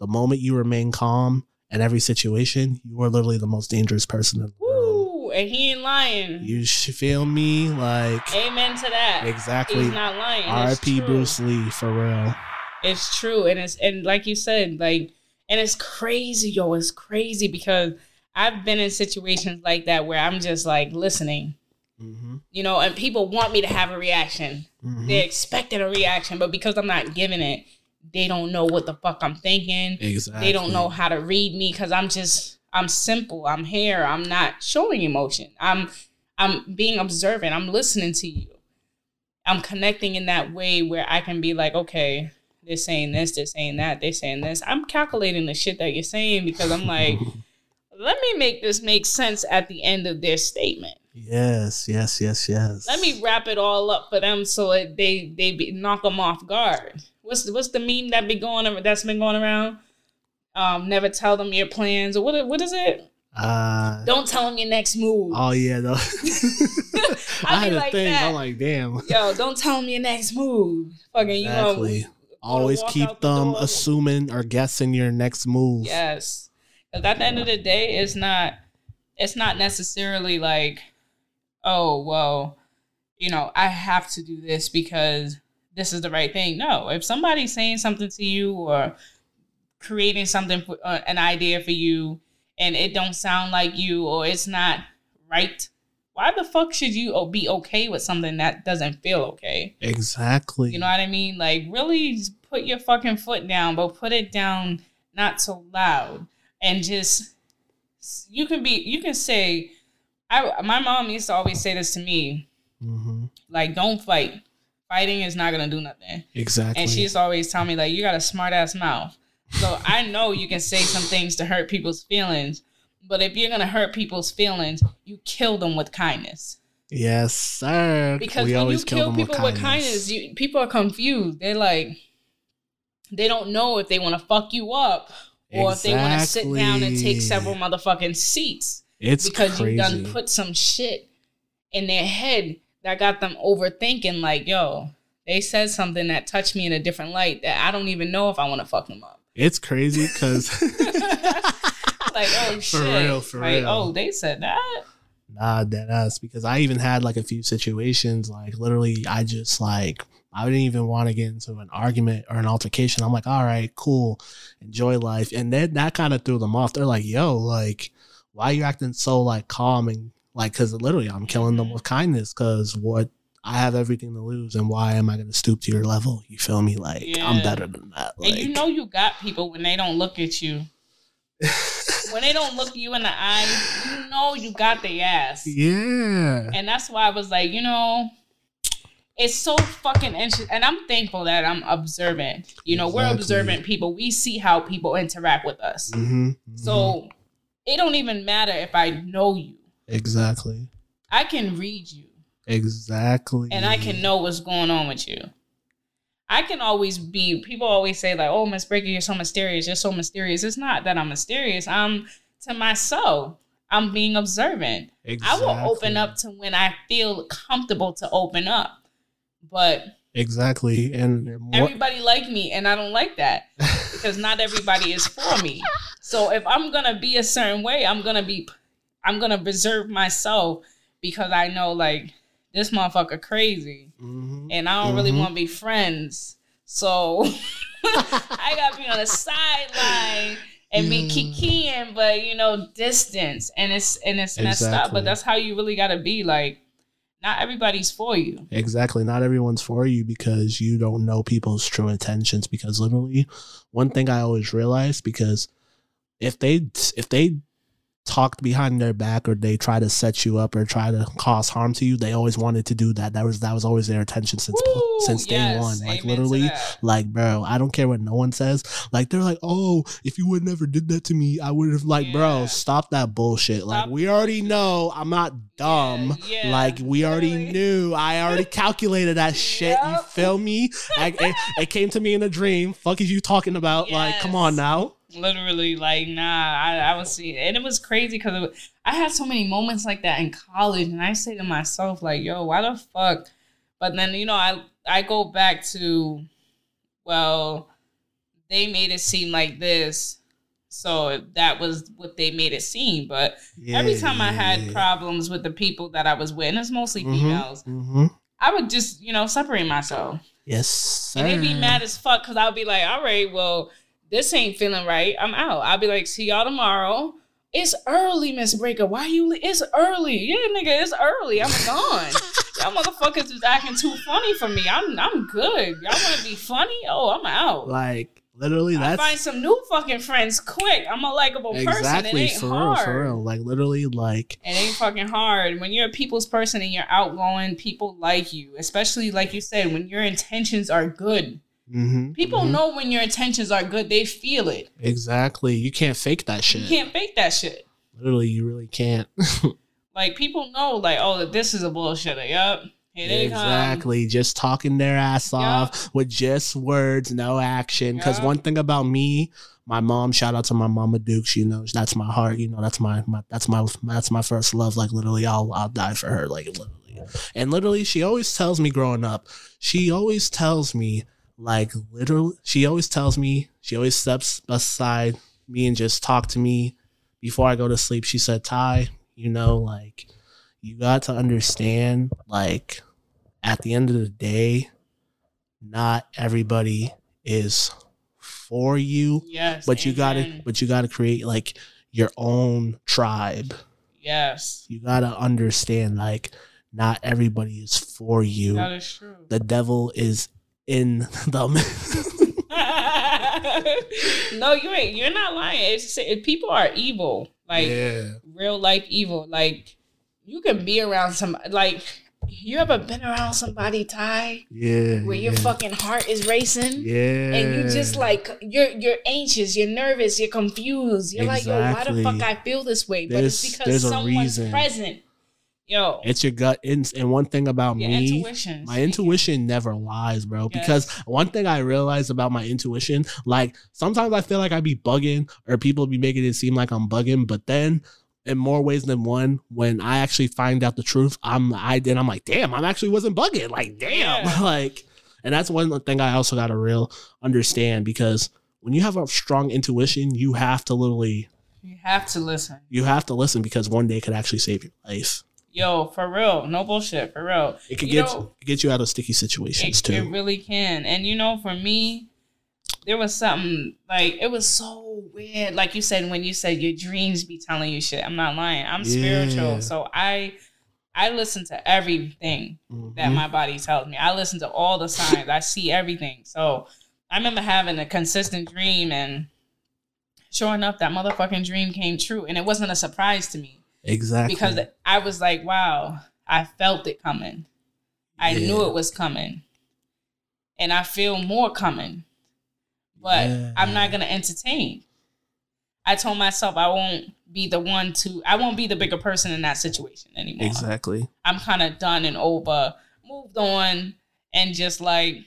the moment you remain calm in every situation, you are literally the most dangerous person in the world. And he ain't lying. You feel me? Like Amen to that. exactly. He's not lying. RIP. Bruce Lee for real. It's true, and it's and like you said, like, and it's crazy, yo. It's crazy because I've been in situations like that where I'm just like listening, Mm-hmm. you know, and people want me to have a reaction. Mm-hmm. They're expecting a reaction, but because I'm not giving it, they don't know what the fuck I'm thinking. Exactly. They don't know how to read me because I'm just I'm simple. I'm here. I'm not showing emotion. I'm I'm being observant. I'm listening to you. I'm connecting in that way where I can be like, okay, they're saying this, they're saying that, they're saying this. I'm calculating the shit that you're saying because I'm like, let me make this make sense at the end of their statement. Yes, yes, yes, yes. Let me wrap it all up for them so it, they they be, knock them off guard. What's what's the meme that be going that's been going around? Um, never tell them your plans or what what is it? Uh, Don't tell them your next move. oh yeah, no. I I had be a like thing. that. I'm like, damn. Yo, don't tell them your next move. Fucking you Exactly. know. Always keep out the them assuming or guessing your next move. Yes. Because at the end of the day, it's not it's not necessarily like, oh, well, you know, I have to do this because this is the right thing. No, if somebody's saying something to you or creating something for uh, an idea for you and it don't sound like you or it's not right, why the fuck should you be okay with something that doesn't feel okay? Exactly. You know what I mean? Like really put your fucking foot down, but put it down not so loud and just you can be you can say I my mom used to always say this to me, hmm like don't fight. Fighting is not gonna do nothing. Exactly. And she used to always tell me like you got a smart ass mouth. So I know you can say some things to hurt people's feelings, but if you're gonna hurt people's feelings, you kill them with kindness. yes, sir. Because we when you kill them people with kindness, you, people are confused. They're like, they don't know if they want to fuck you up or if they want to sit down and take several motherfucking seats it's because crazy. you done put some shit in their head that got them overthinking. Like, yo, they said something that touched me in a different light that I don't even know if I want to fuck them up. it's crazy because Like, oh shit, For real, for like, real. oh, they said that. Nah, dead ass. Because I even had like a few situations, like literally, I just like I didn't even want to get into an argument or an altercation. I'm like, all right, cool, enjoy life, and then that kind of threw them off. They're like, yo, like, why are you acting so like calm and like, because literally, I'm killing them with kindness. Because what I have everything to lose, and why am I going to stoop to your level? You feel me? Like, I'm better than that. Like, and you know you got people when they don't look at you. when they don't look you in the eye, you know you got the ass. yeah, And that's why I was like, you know, it's so fucking interesting. And I'm thankful that I'm observant. You know, we're observant people. We see how people interact with us. hmm So it don't even matter if I know you. exactly, I can read you exactly, and I can know what's going on with you. I can always be people always say like, "Oh, Miss Breaker, you're so mysterious. You're so mysterious." It's not that I'm mysterious. I'm to myself. I'm being observant. I will open up to when I feel comfortable to open up. But Exactly. And more, everybody like me and I don't like that because not everybody is for me. So if I'm to be a certain way, I'm to be I'm going to reserve myself because I know like this motherfucker crazy Mhm. and I don't really Mhm. want to be friends. So I got to be on the sideline and be Yeah. kikiing, but you know, distance and it's and it's messed up. But that's how you really got to be. Like, not everybody's for you. Exactly. Not everyone's for you because you don't know people's true intentions. Because literally, one thing I always realized because if they if they talked behind their back or they try to set you up or try to cause harm to you, they always wanted to do that. That was that was always their intention since since day yes, one. Like literally, like bro, I don't care what no one says. Like they're like, oh, if you would never did that to me, I would have like, bro, stop that bullshit. like we already know I'm not dumb. Yeah, yeah, like we already knew. I already calculated that shit. You Yep. feel me? I, it, it came to me in a dream. Fuck is you talking about? Like, come on now. Literally like nah i, I was seeing and it was crazy because i had so many moments like that in college and i say to myself like yo why the fuck? But then you know i i go back to well they made it seem like this so that was what they made it seem. But every time i had problems with the people that i was with and it's mostly Mhm, females mhm. i would just you know separate myself. Yes, sir. and they'd be mad as fuck because i would be like, all right, well, this ain't feeling right. I'm out. I'll be like, see y'all tomorrow. It's early, Miss Breaker. Why you? li- It's early. Yeah, nigga, it's early. I'm gone. y'all motherfuckers is acting too funny for me. I'm I'm good. Y'all want to be funny? Oh, I'm out. like literally, I that's find some new fucking friends quick. I'm a likable person. Exactly ain't for hard. real, for real. Like literally, like It ain't fucking hard. When you're a people's person and you're outgoing, people like you. Especially like you said, when your intentions are good. Mhm, People mhm. know when your intentions are good. They feel it. exactly. You can't fake that shit. You can't fake that shit. Literally, you really can't. Like people know, like, oh, this is a bullshitter. Yup. Here they come. exactly. Just talking their ass off with just words, no action. Because Yeah. one thing about me, my mom. Shout out to my mama Dukes. You know, that's my heart. You know, that's my, my that's my that's my first love. Like literally, I'll I'll die for her. Like literally, and literally, she always tells me growing up. She always tells me like literally. She always tells me. She always steps beside me and just talk to me before I go to sleep. She said, "Ty, you know, like you got to understand, like." at the end of the day, not everybody is for you, Yes. but you gotta but you gotta create like your own tribe. Yes. You gotta understand like not everybody is for you. That is true. The devil is in them. no, you ain't. You're not lying. It's just, it, people are evil. Like yeah. real life evil. Like you can be around some. Like you ever been around somebody, Ty, Yeah. where your yeah. fucking heart is racing? Yeah. And you just like you're you're anxious, you're nervous, you're confused. You're like, yo, why the fuck I feel this way? But There's- it's because someone's reason. present. Yo, it's your gut ins and one thing about your me intuition. My intuition never lies, bro. Yes. Because one thing I realized about my intuition, like sometimes I feel like I be bugging or people be making it seem like I'm bugging, but then in more ways than one, when I actually find out the truth, I'm I then I'm like, damn, I actually wasn't bugging. Like, damn. Yeah. like and that's one thing I also gotta real understand because when you have a strong intuition, you have to literally You have to listen. you have to listen because one day could actually save your life. Yo, for real. No bullshit. For real. It can You get know- get you out of sticky situations It, too. it really can. And you know, for me, there was something like it was so weird. Like you said, when you said your dreams be telling you shit. I'm not lying. I'm Yeah. spiritual. So I I listen to everything that Mhm. my body tells me. I listen to all the signs. I see everything. So I remember having a consistent dream and sure enough that motherfucking dream came true. And it wasn't a surprise to me exactly because I was like, wow, I felt it coming. I knew it was coming. And I feel more coming. But Yeah. I'm not going to entertain. I told myself I won't be the one to, I won't be the bigger person in that situation anymore. exactly. I'm kind of done and over, moved on, and just like,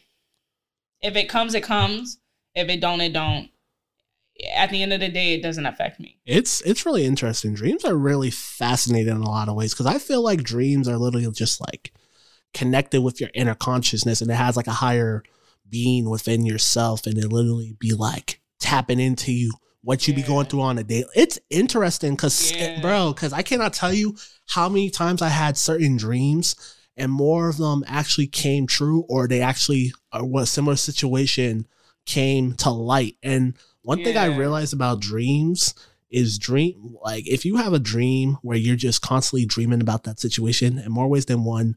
if it comes, it comes. If it don't, it don't. At the end of the day, it doesn't affect me. It's it's really interesting. Dreams are really fascinating in a lot of ways because I feel like dreams are literally just like connected with your inner consciousness and it has like a higher being within yourself and it literally be like tapping into you what you be going through on a day. It's interesting because eh, Yeah. bro, because I cannot tell you how many times I had certain dreams and more of them actually came true or they actually or what similar situation came to light. And one thing I Yeah. realized about dreams is dream like if you have a dream where you're just constantly dreaming about that situation in more ways than one,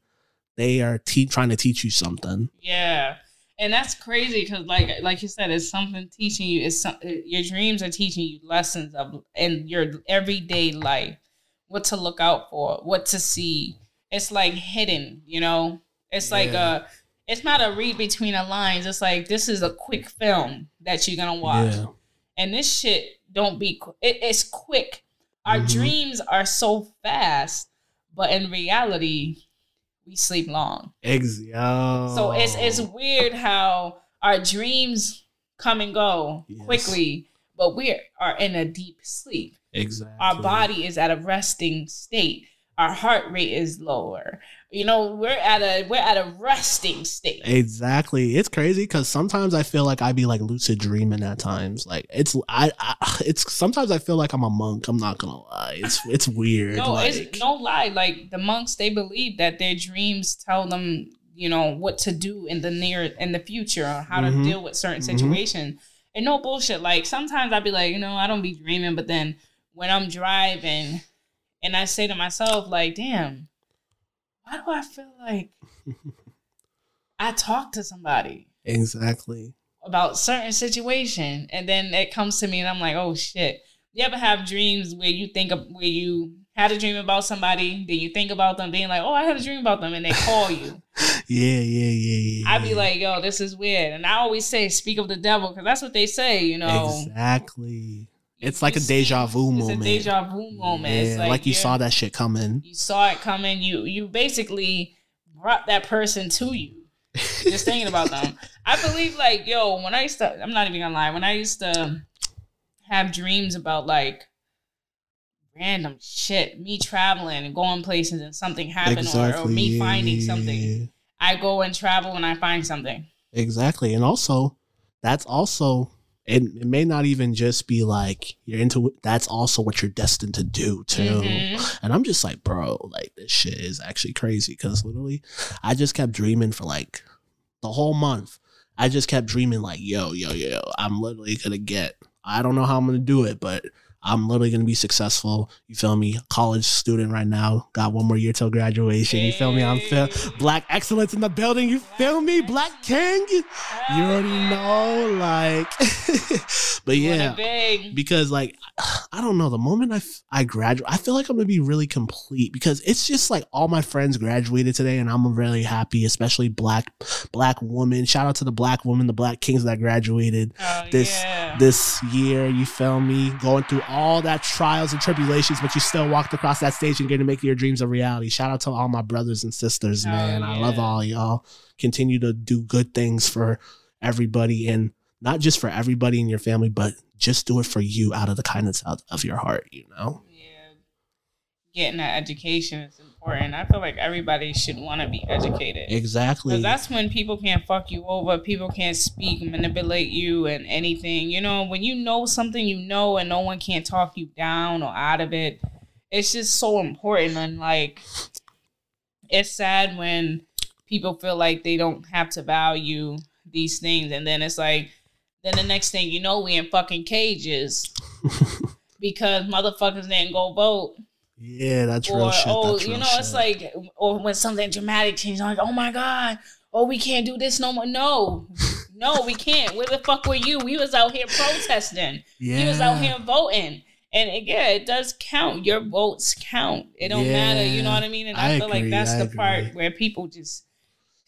they are te- trying to teach you something. Yeah, and that's crazy because, like, like you said, it's something teaching you. It's some, your dreams are teaching you lessons of in your everyday life, what to look out for, what to see. It's like hidden, you know. It's like a. Uh, it's not a read between the lines. It's like this is a quick film that you're gonna watch, Yeah. And this shit don't be. It, it's quick. Our Mhm. dreams are so fast, but in reality, we sleep long. Ex- yo. So it's it's weird how our dreams come and go Yes. quickly, but we are in a deep sleep. exactly Our body is at a resting state. Our heart rate is lower. You know, we're at a we're at a resting state. Exactly. It's crazy because sometimes I feel like I be like lucid dreaming at times. Like it's I, I it's sometimes I feel like I'm a monk. I'm not gonna lie. It's it's weird. No, like, it's no lie. Like the monks, they believe that their dreams tell them, you know, what to do in the near in the future or how Mhm. to deal with certain Mhm. situations. And no bullshit. Like sometimes I'd be like, you know, I don't be dreaming, but then when I'm driving and I say to myself, like, damn, why do I feel like I talk to somebody? exactly. about certain situation, and then it comes to me, and I'm like, oh shit. You ever have dreams where you think of where you had a dream about somebody, then you think about them being like, oh, I had a dream about them, and they call you. yeah, yeah, yeah, yeah. I'd be like, yo, this is weird. And I always say, speak of the devil, because that's what they say, you know. exactly. It's like a deja vu It's moment. a deja vu moment. It's Yeah, like, you you're- saw that shit coming. You saw it coming. You you basically brought that person to you. Just thinking about them. I believe like, yo, when I used to I'm not even gonna lie, when I used to have dreams about like random shit, me traveling and going places and something happened or, or me yeah, finding something. yeah. I go and travel and I find something. Exactly. And also, that's also, it, it may not even just be like you're into that's also what you're destined to do too. Mhm. And I'm just like, bro, like this shit is actually crazy because literally, I just kept dreaming for like the whole month. I just kept dreaming, like, yo, yo, yo, I'm literally gonna get, I don't know how I'm gonna do it, but I'm literally gonna be successful. You feel me? College student right now, got one more year till graduation. You feel me? I'm feel black excellence in the building. You feel me? Black king. You already know, like, but yeah, because like I don't know the moment I f- I graduate I feel like I'm gonna be really complete because it's just like all my friends graduated today and I'm really happy especially black black women shout out to the black women the black kings that graduated Oh, this yeah. this year you feel me going through all that trials and tribulations but you still walked across that stage and getting to make your dreams a reality shout out to all my brothers and sisters Oh, man I love all y'all continue to do good things for everybody and not just for everybody in your family, but just do it for you out of the kindness of, of your heart, you know? Yeah. Getting that education is important. I feel like everybody should want to be educated. Exactly. Because that's when people can't fuck you over. People can't speak, manipulate you, and anything. You know, when you know something, you know, and no one can't talk you down or out of it. It's just so important. And like, it's sad when people feel like they don't have to value these things. And then it's like, then the next thing you know, we in fucking cages because motherfuckers didn't go vote yeah, that's real or shit. oh, that's you real know, it's like, or when something dramatic changes, I'm like, oh my god, oh we can't do this no more. No, no, we can't. Where the fuck were you? We was out here protesting. yeah. We was out here voting. And it, yeah, it does count. Your votes count. It don't matter. You know what I mean? And I, I feel like that's I the agree. part where people just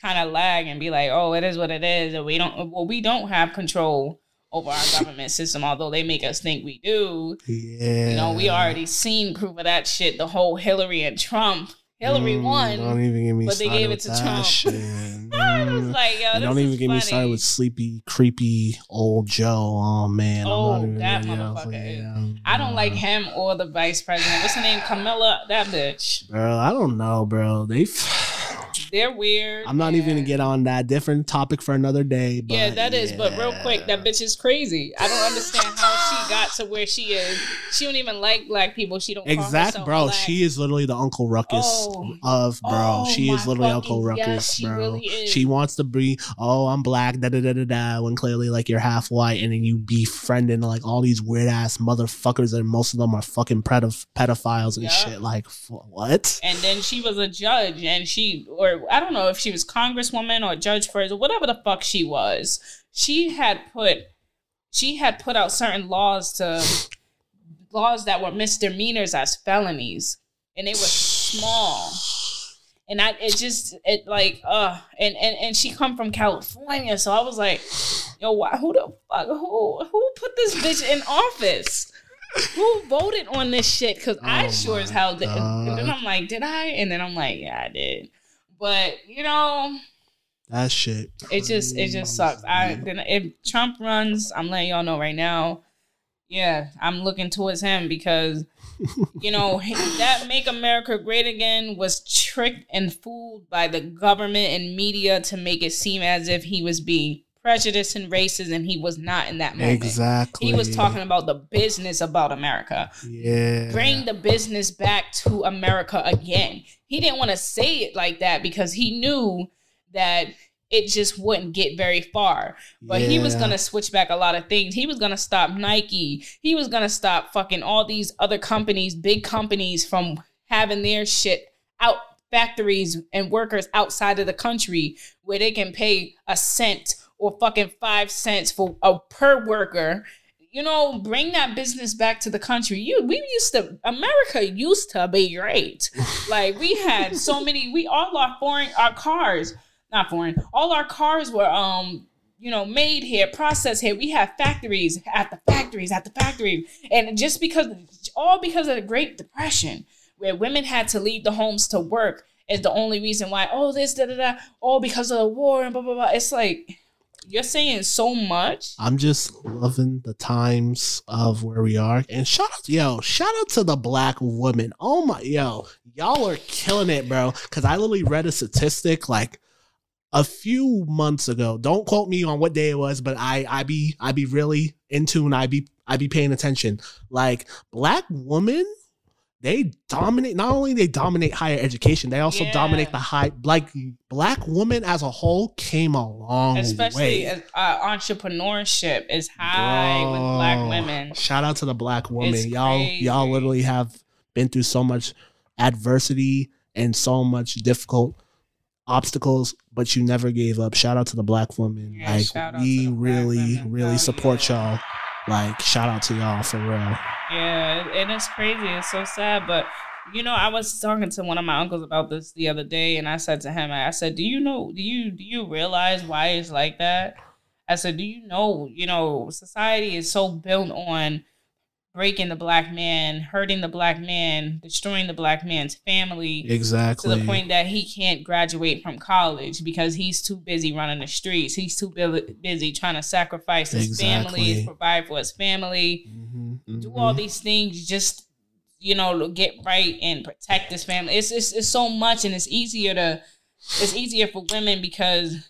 kind of lag and be like, "Oh, it is what it is," and we don't. Well, we don't have control over our government system, although they make us think we do. Yeah. You know, we already seen proof of that shit. The whole Hillary and Trump. Hillary Mm, won. Don't even get me but they gave it to Trump. shit. I was like, yo, don't even get me started with sleepy, creepy old Joe. Oh man, Oh, even that yeah, I motherfucker like, yeah, I don't like uh, him or the vice president. What's her name? Camilla. That bitch. bro. I don't know, bro. They. They're weird. I'm not even gonna get on that. Different topic for another day. But yeah, that is. But real quick, that bitch is crazy. I don't understand how she got to where she is. She don't even like black people. She don't. call Exact, bro. black. She is literally the Uncle Ruckus Oh. of bro. Oh, she is literally Uncle Ruckus, yes, she bro. really. She wants to be, oh, I'm black, da da da da da. When clearly, like, you're half white, and then you befriending like all these weird ass motherfuckers, and most of them are fucking pedoph- pedophiles and Yeah. shit. Like, f- what? and then she was a judge and she or i don't know if she was congresswoman or judge first or whatever the fuck she was she had put she had put out certain laws to laws that were misdemeanors as felonies and they were small and I it just it like uh and and and she come from California, so I was like, yo, why, who the fuck who who put this bitch in office? Who voted on this shit? Because I Oh sure as hell did. And then I'm like, did I? And then I'm like, yeah, I did. But you know, That shit. it just it just sucks. I then if Trump runs, I'm letting y'all know right now. Yeah, I'm looking towards him because you know that "Make America Great Again" was tricked and fooled by the government and media to make it seem as if he was being prejudiced and racism. he was not in that moment. Exactly. He was talking about the business about America Yeah. bring the business back to America again. He didn't want to say it like that because he knew that it just wouldn't get very far. But he was gonna switch back a lot of things. He was gonna stop Nike. He was gonna stop fucking all these other companies, big companies, from having their shit out factories and workers outside of the country where they can pay a cent or fucking five cents for a per worker. You know, bring that business back to the country. You we used to America used to be great. like we had so many we all our foreign our cars, not foreign, all our cars were um you know, made here, processed here. We have factories at the factories, at the factory. And just because, all because of the Great Depression, where women had to leave the homes to work, is the only reason why, oh, this, da, da, da, all because of the war and blah, blah, blah. It's like, you're saying so much. I'm just loving the times of where we are. And shout out, yo, shout out to the black woman. Oh my, yo, y'all are killing it, bro. Cause I literally read a statistic like a few months ago. Don't quote me on what day it was, but I I be I be really in tune. I be I be paying attention. Like black women, they dominate. Not only they dominate higher education, they also Yeah. dominate the high. Like black women as a whole came a long Especially way. as, uh, entrepreneurship is high with black women. Shout out to the black woman. It's y'all y'all literally have been through so much adversity and so much difficult obstacles, but you never gave up. Shout out to the black woman. Yeah, like we to the black really, women. really support yeah. y'all. Like shout out to y'all for real. Yeah, and it's crazy. It's so sad. But you know, I was talking to one of my uncles about this the other day, and I said to him, I said, "Do you know? Do you do you realize why it's like that?" I said, "Do you know? You know, society is so built on breaking the black man, hurting the black man, destroying the black man's family." Exactly. to the point that he can't graduate from college because he's too busy running the streets. He's too bu- busy trying to sacrifice his family, provide for his family, Mhm, do mhm. all these things just you know get right and protect his family. It's it's, it's so much, and it's easier to it's easier for women because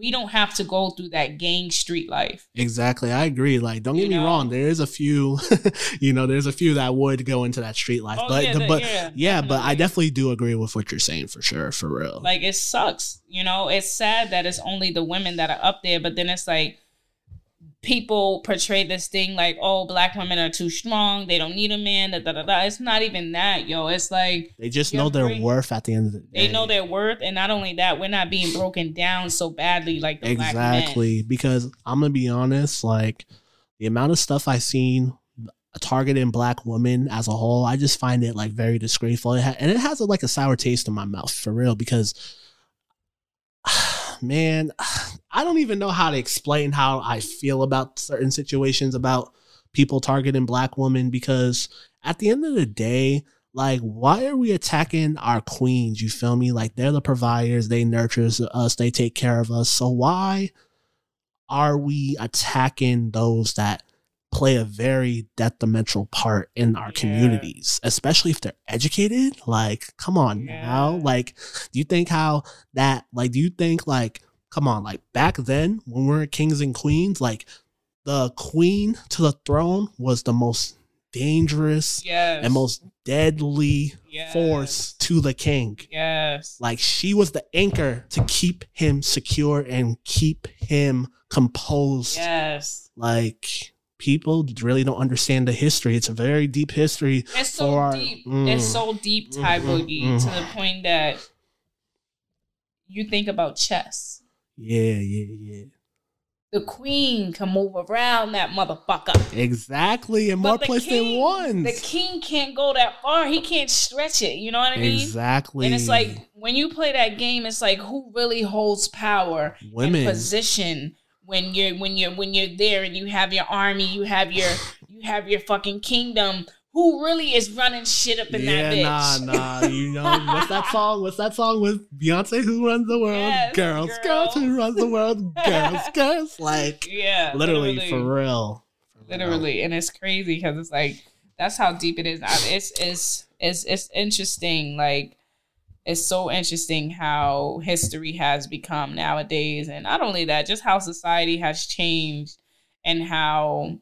we don't have to go through that gang street life. Exactly. I agree. Like, don't get You me know? wrong. There is a few, you know, there's a few that would go into that street life. Oh, but, yeah, the, but yeah, yeah, but I definitely do agree with what you're saying for sure. For real. Like it sucks, you know. It's sad that it's only the women that are up there, but then it's like people portray this thing like, oh, black women are too strong, they don't need a man. Da, da, da, da. It's not even that, yo. It's like they just know their free. worth at the end of the day. they know their worth, and not only that, we're not being broken down so badly like the black men. exactly because I'm gonna be honest, like the amount of stuff I've seen targeting black women as a whole, I just find it like very disgraceful, it ha- and it has a, like a sour taste in my mouth for real because. Man, I don't even know how to explain how I feel about certain situations about people targeting black women because at the end of the day, like, why are we attacking our queens? You feel me? Like, they're the providers, they nurture us, they take care of us. So, why are we attacking those that play a very detrimental part in our Yeah. communities, especially if they're educated? Like, come on now. Yeah. Like, do you think how that, like, do you think, like, come on, like, back then when we were kings and queens, like, the queen to the throne was the most dangerous Yes. and most deadly Yes. force to the king. Yes. Like she was the anchor to keep him secure and keep him composed. Yes. Like people really don't understand the history. It's a very deep history. It's so for- deep. mm. It's so deep, Ty Mhm, Boogie, mhm. to the point that you think about chess. Yeah, yeah, yeah. The queen can move around that motherfucker. Exactly. And more places than one. The king can't go that far. He can't stretch it. You know what I mean? Exactly. And it's like when you play that game, it's like who really holds power women. and position when you're when you're when you're there and you have your army, you have your you have your fucking kingdom. Who really is running shit up in yeah, that bitch? nah, nah. You know what's that song? What's that song with Beyonce? Who runs the world? Yes, girls, girls, girls. who runs the world? girls, girls. Like Yeah, literally, for real. For real. literally, and it's crazy because it's like that's how deep it is. It's it's it's it's interesting. Like it's so interesting how history has become nowadays, and not only that, just how society has changed, and how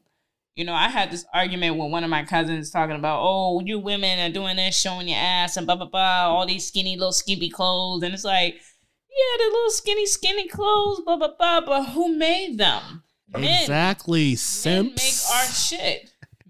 you know I had this argument with one of my cousins talking about, oh, you women are doing this, showing your ass, and blah blah blah, all these skinny little skimpy clothes, and it's like. Yeah, the little skinny, skinny clothes, blah blah blah. But who made them? Men Exactly. men make our shit.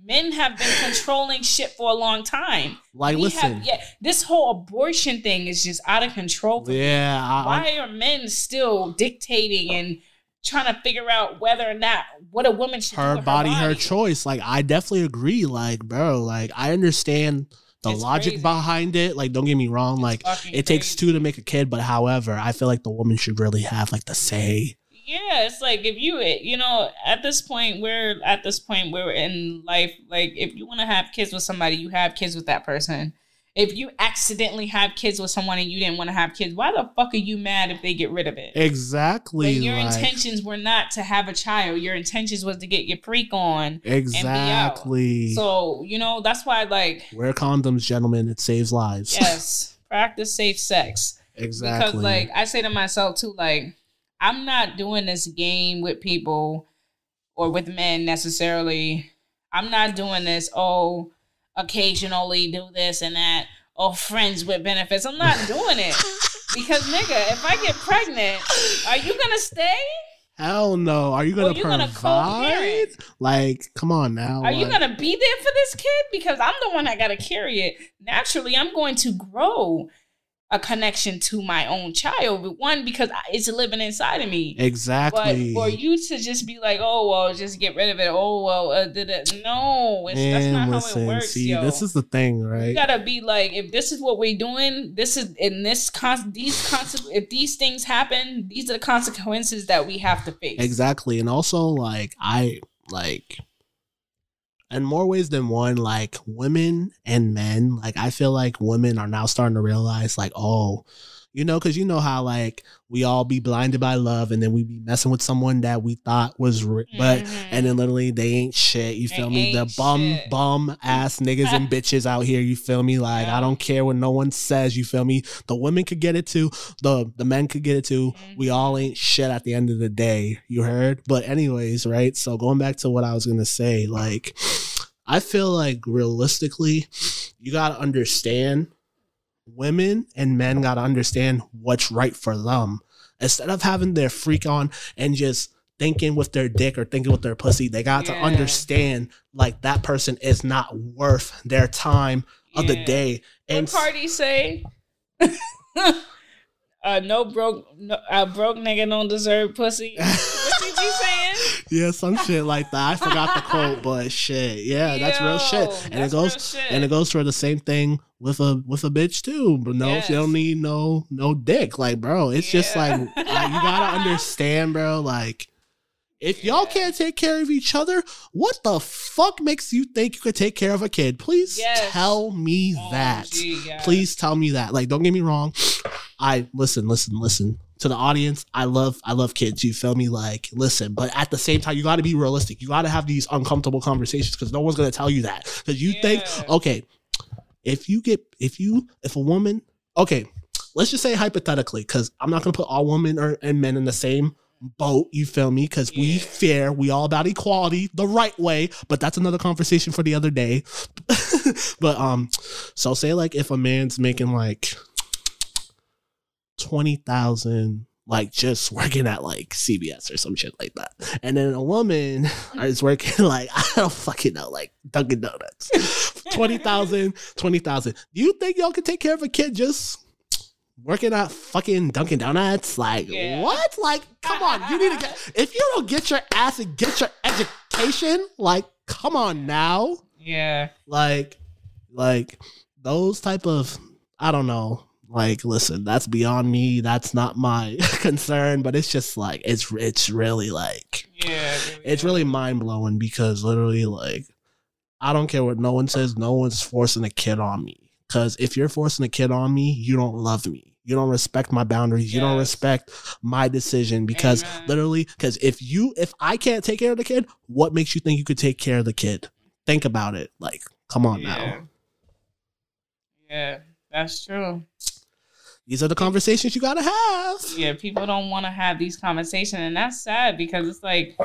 Men have been controlling shit for a long time. like, We listen. have, yeah, this whole abortion thing is just out of control. yeah. I, Why are men still dictating and trying to figure out whether or not what a woman should do her body, her body. choice. Like I definitely agree. Like, bro, like I understand the It's logic crazy. behind it. Like, don't get me wrong. It's like it takes crazy. two to make a kid, but however, I feel like the woman should really have like the say. Yeah, it's like if you, eh, you know, at this point, we're at this point where we're in life, like if you want to have kids with somebody, you have kids with that person. If you accidentally have kids with someone and you didn't want to have kids, why the fuck are you mad if they get rid of it? Exactly. When your like, intentions were not to have a child, your intentions was to get your freak on. Exactly. So you know that's why, like, Wear condoms, gentlemen. It saves lives. yes, practice safe sex. exactly. Because like I say to myself too, like I'm not doing this game with people or with men necessarily. I'm not doing this, oh, occasionally do this and that, or friends with benefits. I'm not doing it. Because nigga, if I get pregnant, are you gonna stay? Hell no. Are you Or gonna you gonna provide? co-parent? like, come on now. Are you gonna be there for this kid? Because I'm the one that gotta carry it. Naturally, I'm going to grow a connection to my own child. One, because it's living inside of me. Exactly. But for you to just be like, oh well, just get rid of it. Oh well, uh, did it? No, it's, that's not listen, how it works, see, yo. this is the thing, right? you gotta be like, if this is what we're doing, this is in this con- these conse- if these things happen, these are the consequences that we have to face. Exactly. And also like I like in more ways than one, like women and men, like I feel like women are now starting to realize like, oh, you know, because you know how like we all be blinded by love and then we be messing with someone that we thought was re- but Mhm. and then literally they ain't shit. You They feel me? The bum shit. bum ass niggas and bitches out here. You feel me? Like Yeah. I don't care what no one says. You feel me? The women could get it too. The the men could get it too. We all ain't shit at the end of the day. You heard? But anyways, right? So going back to what I was gonna say, like I feel like realistically, you gotta understand women and men gotta understand what's right for them. Instead of having their freak on and just thinking with their dick or thinking with their pussy, they got to understand like that person is not worth their time of the day. And what Cardi say? uh, no broke, no, a broke nigga don't deserve pussy. what she be saying? yeah, some shit like that. I forgot the quote, but shit, yeah, that's real shit. And it goes and it goes for the same thing with a with a bitch too. But no, Yes. you don't need no no dick, like bro. It's just Yeah. like I- you gotta understand, bro. Like if y'all can't take care of each other, what the fuck makes you think you could take care of a kid? Please Yes. tell me oh, that. OMG, guys. Please tell me that. Like, don't get me wrong. I listen, listen, listen to the audience. I love, I love kids. You feel me? Like, listen, but at the same time, you got to be realistic. You got to have these uncomfortable conversations because no one's gonna tell you that. Because you think, okay, if you get, if you, if a woman, okay, let's just say hypothetically, because I'm not gonna put all women or and men in the same boat. You feel me? Because we Yeah. fair, we all about equality the right way. But that's another conversation for the other day. but um, so say like if a man's making like twenty thousand. Like just working at like CBS or some shit like that, and then a woman is working like I don't fucking know, like Dunkin' Donuts, 20,000, 20,000. Do you think y'all can take care of a kid just working at fucking Dunkin' Donuts? Like, Yeah. what? Like, come on. You need to get, if you don't get your ass and get your education, like, come on now. Yeah. Like, like those type of, I don't know. Like, listen, that's beyond me. That's not my concern, but it's just like, it's, it's really like, Yeah. it's really mind blowing because literally, like, I don't care what no one says. No one's forcing a kid on me. Because if you're forcing a kid on me, you don't love me. You don't respect my boundaries. You don't respect my decision. Because Amen. literally, because if you, if I can't take care of the kid, what makes you think you could take care of the kid? Think about it. Like, come on yeah. now. Yeah, that's true. These are the conversations you gotta have. Yeah, people don't want to have these conversations, and that's sad because it's like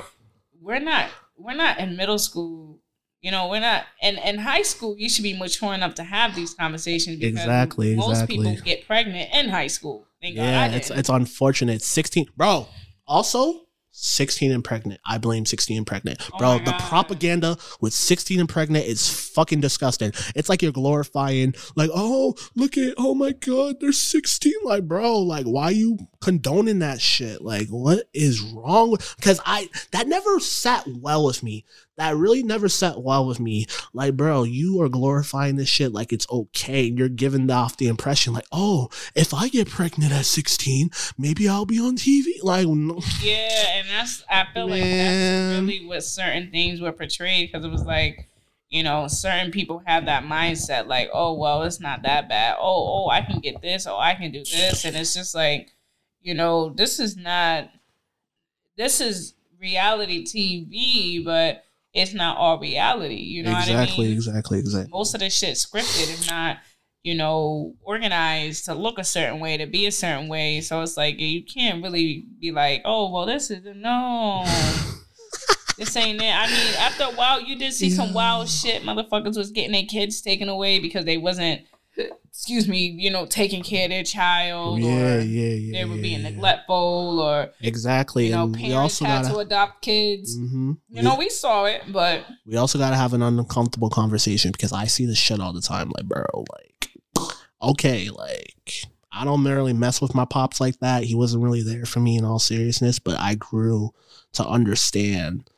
we're not we're not in middle school. You know, we're not in in high school. You should be mature enough to have these conversations. Because Exactly, Most exactly. people get pregnant in high school. Thank Yeah, it's it's unfortunate. Sixteen, bro. Also, 16 and pregnant. I blame 16 and pregnant. Oh Bro, my the propaganda with 16 and pregnant is fucking disgusting. It's like you're glorifying, like, oh, look at, oh my God, they're 16. Like, bro, like, why you condoning that shit? Like, what is wrong because I, that never sat well with me. That really never sat well with me. Like, bro, you are glorifying this shit like it's okay. You're giving off the impression, like, oh, if I get pregnant at 16, maybe I'll be on TV. Like, no. Yeah, and that's I feel like that's really what certain things were portrayed because it was like, you know, certain people have that mindset like, oh well, it's not that bad. Oh, oh, I can get this. Oh, I can do this, and it's just like, you know, this is not. This is reality TV, but it's not all reality. You know exactly, what I mean? exactly, exactly. most of the shit scripted if not you know organized to look a certain way to be a certain way so it's like you can't really be like oh well this is no this ain't it i mean after a while you did see some wild shit motherfuckers was getting their kids taken away because they wasn't excuse me you know taking care of their child Yeah, or yeah, yeah. they were yeah, being yeah. neglectful or Exactly, you know and we parents also had gotta. to adopt kids hmm you know we saw it but we also gotta have an uncomfortable conversation because I see this shit all the time. Like, bro, like, okay, like, I don't really mess with my pops like that. He wasn't really there for me in all seriousness, but I grew to understand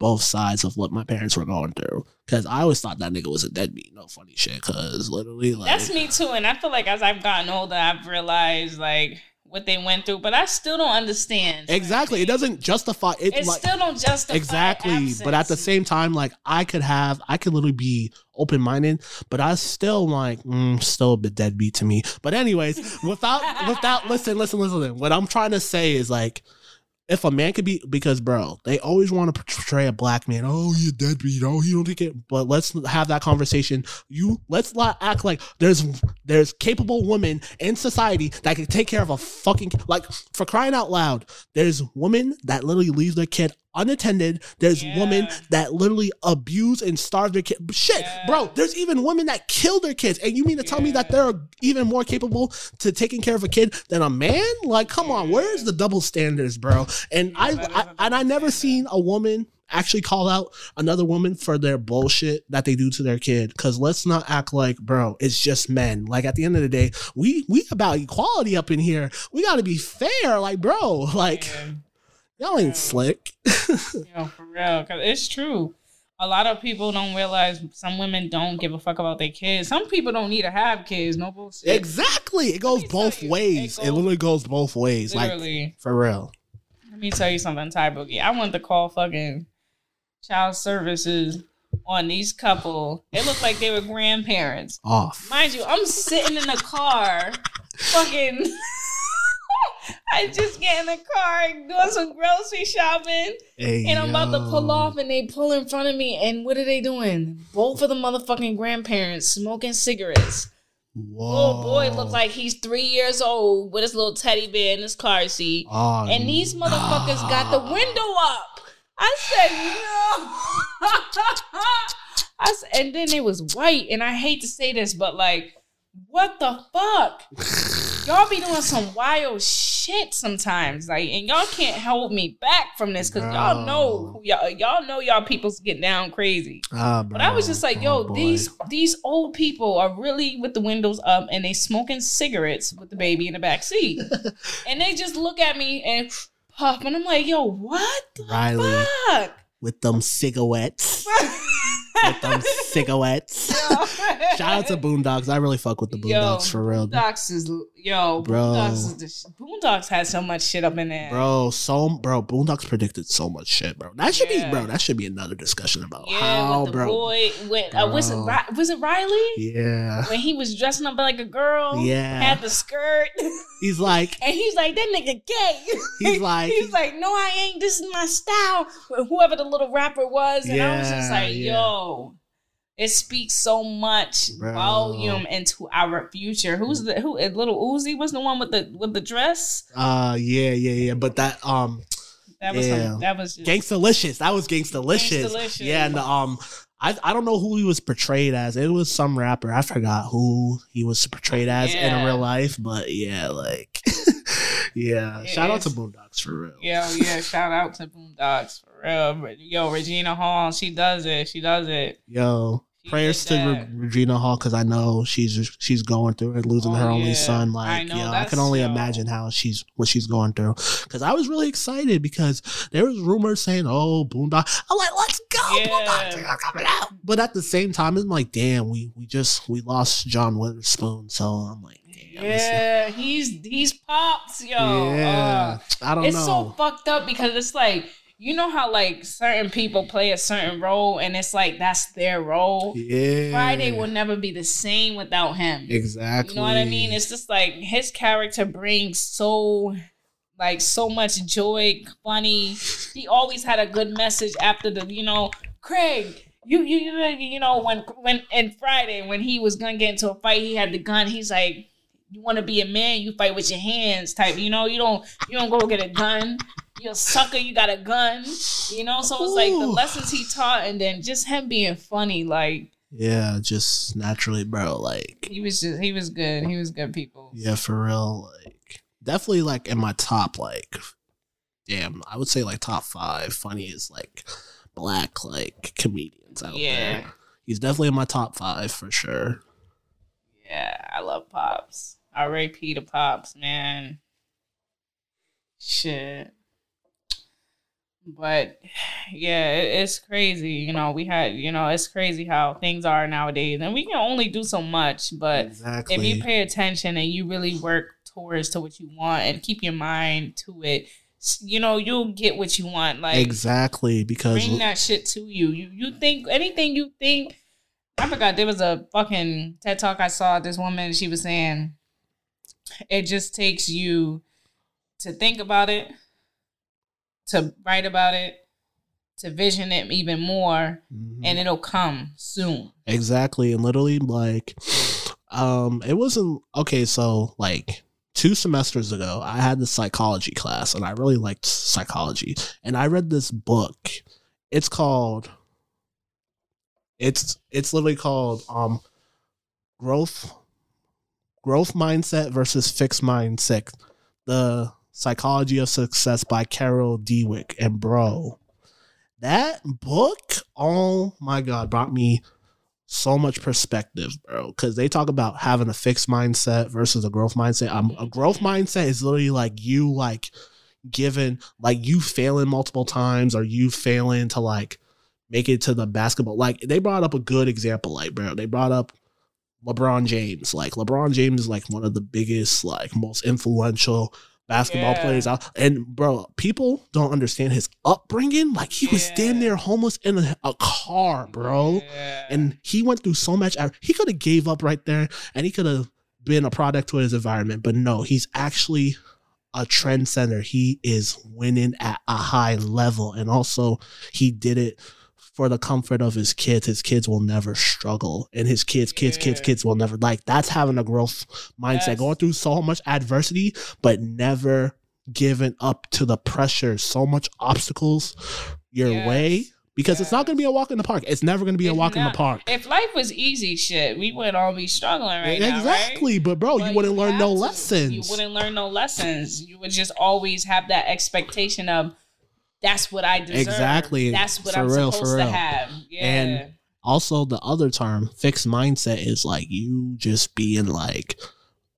both sides of what my parents were going through. Because I always thought that nigga was a deadbeat. No funny shit. Because literally, like, That's me too, and I feel like as I've gotten older, I've realized like what they went through, but I still don't understand. exactly. It doesn't justify it. It like, still don't justify exactly but at the same time like i could have i could literally be open-minded but i still like mm, still a bit deadbeat to me but anyways without without listen listen listen listen. what i'm trying to say is like if a man could be because bro they always want to portray a black man oh you deadbeat oh you don't think it but let's have that conversation. You let's not act like there's there's capable women in society that can take care of a fucking like for crying out loud there's women that literally leave their kid unattended there's women that literally abuse and starve their kid shit Yeah. bro there's even women that kill their kids and you mean to tell me that they're even more capable to taking care of a kid than a man? Like come on where's the double standards bro and Yeah, I, I and i never seen a woman actually call out another woman for their bullshit that they do to their kid because let's not act like bro it's just men like at the end of the day we we about equality up in here we got to be fair like bro like Yeah. y'all ain't Yeah. slick Yo, for real, because it's true. A lot of people don't realize some women don't give a fuck about their kids. Some people don't need to have kids. No bullshit. exactly it goes both ways it it, literally goes both ways like for real Let me tell you something, Ty Boogie. I wanted to call fucking child services on these couple. It looked like they were grandparents. off Mind you, I'm sitting in the car, fucking. I just get in the car doing some grocery shopping, Hey, and I'm about to pull off, and they pull in front of me, and what are they doing? Both of the motherfucking grandparents smoking cigarettes. Little boy Whoa. looked like he's three years old with his little teddy bear in his car seat. Oh, And these motherfuckers got the window up. I said, no. I s- and then it was white. And I hate to say this, but like, what the fuck? Y'all be doing some wild shit sometimes. Like, and y'all can't hold me back from this because y'all know who y'all y'all know y'all people's get down crazy. Ah, But I was just like, Oh, yo, boy. these these old people are really with the windows up and they smoking cigarettes with the baby in the back seat. and they just look at me and puff. And I'm like, yo, what the Riley fuck? with them cigarettes. with them cigarettes. Shout out to Boondocks. I really fuck with the Boondocks for real. Boondocks is yo, Bro. Boondocks is the sh- Boondocks has so much shit up in there. Bro, so bro, Boondocks predicted so much shit, bro. That should Yeah. be, bro. That should be another discussion about Yeah, how, bro. boy, with uh, was it was it Riley Yeah, when he was dressing up like a girl? Yeah. had the skirt, he's like, and he's like, "That nigga gay." he's like, He's like, no, I ain't. This is my style. Whoever the little rapper was, and I was just like, yeah. yo, it speaks so much Bro. volume into our future. Who's the who? uh, Little Uzi was the one with the with the dress. uh, yeah, yeah, yeah. But that, um, That was Yeah. some, that was just Gangstalicious. That was Gangstalicious. Gangstalicious. Yeah, and um, I I don't know who he was portrayed as. It was some rapper. I forgot who he was portrayed as in Yeah. real life, but yeah, like Yeah, It shout out to is. Boondocks for real. Yo, yeah, shout out to Boondocks for real. Yo, Regina Hall, she does it. She does it. Yo, She prayers to Re- Regina Hall because I know she's she's going through it, losing Oh, her only yeah. son. I Like, know, yo, I can only yo. imagine how she's what she's going through. Because I was really excited because there was rumors saying, "Oh, Boondock." I'm like, "Let's go, Yeah. Boondocks are coming out." But at the same time, I'm like, "Damn, we we just we lost John Witherspoon." So I'm like, "Damn, Yeah, he's he's pops, yo. yeah." Uh, I don't it's know. It's so fucked up because it's like you know how like certain people play a certain role and it's like that's their role. yeah, Friday will never be the same without him. exactly. You know what I mean? It's just like his character brings so like so much joy, funny. He always had a good message after the, you know, Craig, you you you you know when when in Friday when he was gonna get into a fight, he had the gun. He's like, you want to be a man, you fight with your hands, type. You know, you don't you don't go get a gun. You're a sucker. You got a gun. You know, so it's like the lessons he taught, and then just him being funny, like. yeah, just naturally, bro. Like, He was just he was good. He was good people. Yeah, for real. Like definitely like in my top like damn, I would say like top five funniest like black like comedians out Yeah. there. He's definitely in my top five for sure. Yeah, I love Pops. I R.A.P. to Pops, man. Shit. But yeah, it, it's crazy. You know, we had, you know, it's crazy how things are nowadays, and we can only do so much. But exactly. if you pay attention and you really work towards to what you want and keep your mind to it, you know, you'll get what you want. Like exactly because bring that shit to you. You you think anything you think. I forgot there was a fucking TED talk I saw. This woman she was saying, it just takes you to think about it, to write about it, to vision it even more, Mhm. and it'll come soon. Exactly. And literally like um it wasn't okay, so like two semesters ago I had this psychology class and I really liked psychology. And I read this book. It's called it's it's literally called um growth growth mindset versus fixed mindset. The psychology of success by Carol Dweck and bro. That book, oh my god, brought me so much perspective, bro. Because they talk about having a fixed mindset versus a growth mindset. Um, a growth mindset is literally like you like given like you failing multiple times or you failing to like make it to the basketball. Like they brought up a good example, like bro. They brought up LeBron James. Like LeBron James is like one of the biggest, like most influential basketball Yeah. players out. And bro, people don't understand his upbringing. Like he was Yeah. damn near homeless in a, a car, bro Yeah. and he went through so much he could have gave up right there and he could have been a product to his environment but no he's actually a trend center he is winning at a high level and also he did it for the comfort of his kids his kids will never struggle and his kids kids kids Yeah. kids will never like that's having a growth mindset Yes. going through so much adversity but never giving up to the pressure so much obstacles your Yes. way because it's not going to be a walk in the park. It's never going to be a walk in the park. if life was easy, shit, we wouldn't all be struggling right now, right? exactly, but bro, But you wouldn't learn no to. lessons. You wouldn't learn no lessons. You would just always have that expectation of that's what I deserve. Exactly. That's what For I'm real, supposed to have. Yeah. And also, the other term, fixed mindset, is like you just being like,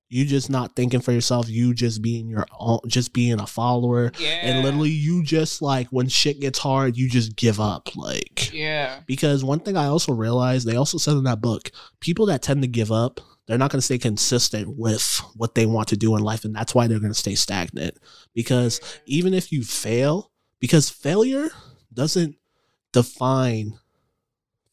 you just not thinking for yourself. You just being your own, just being a follower, yeah. and literally you just like when shit gets hard, you just give up. Like Yeah. because one thing I also realized, they also said in that book, people that tend to give up, they're not going to stay consistent with what they want to do in life, and that's why they're going to stay stagnant. Because mm. even if you fail, because failure doesn't define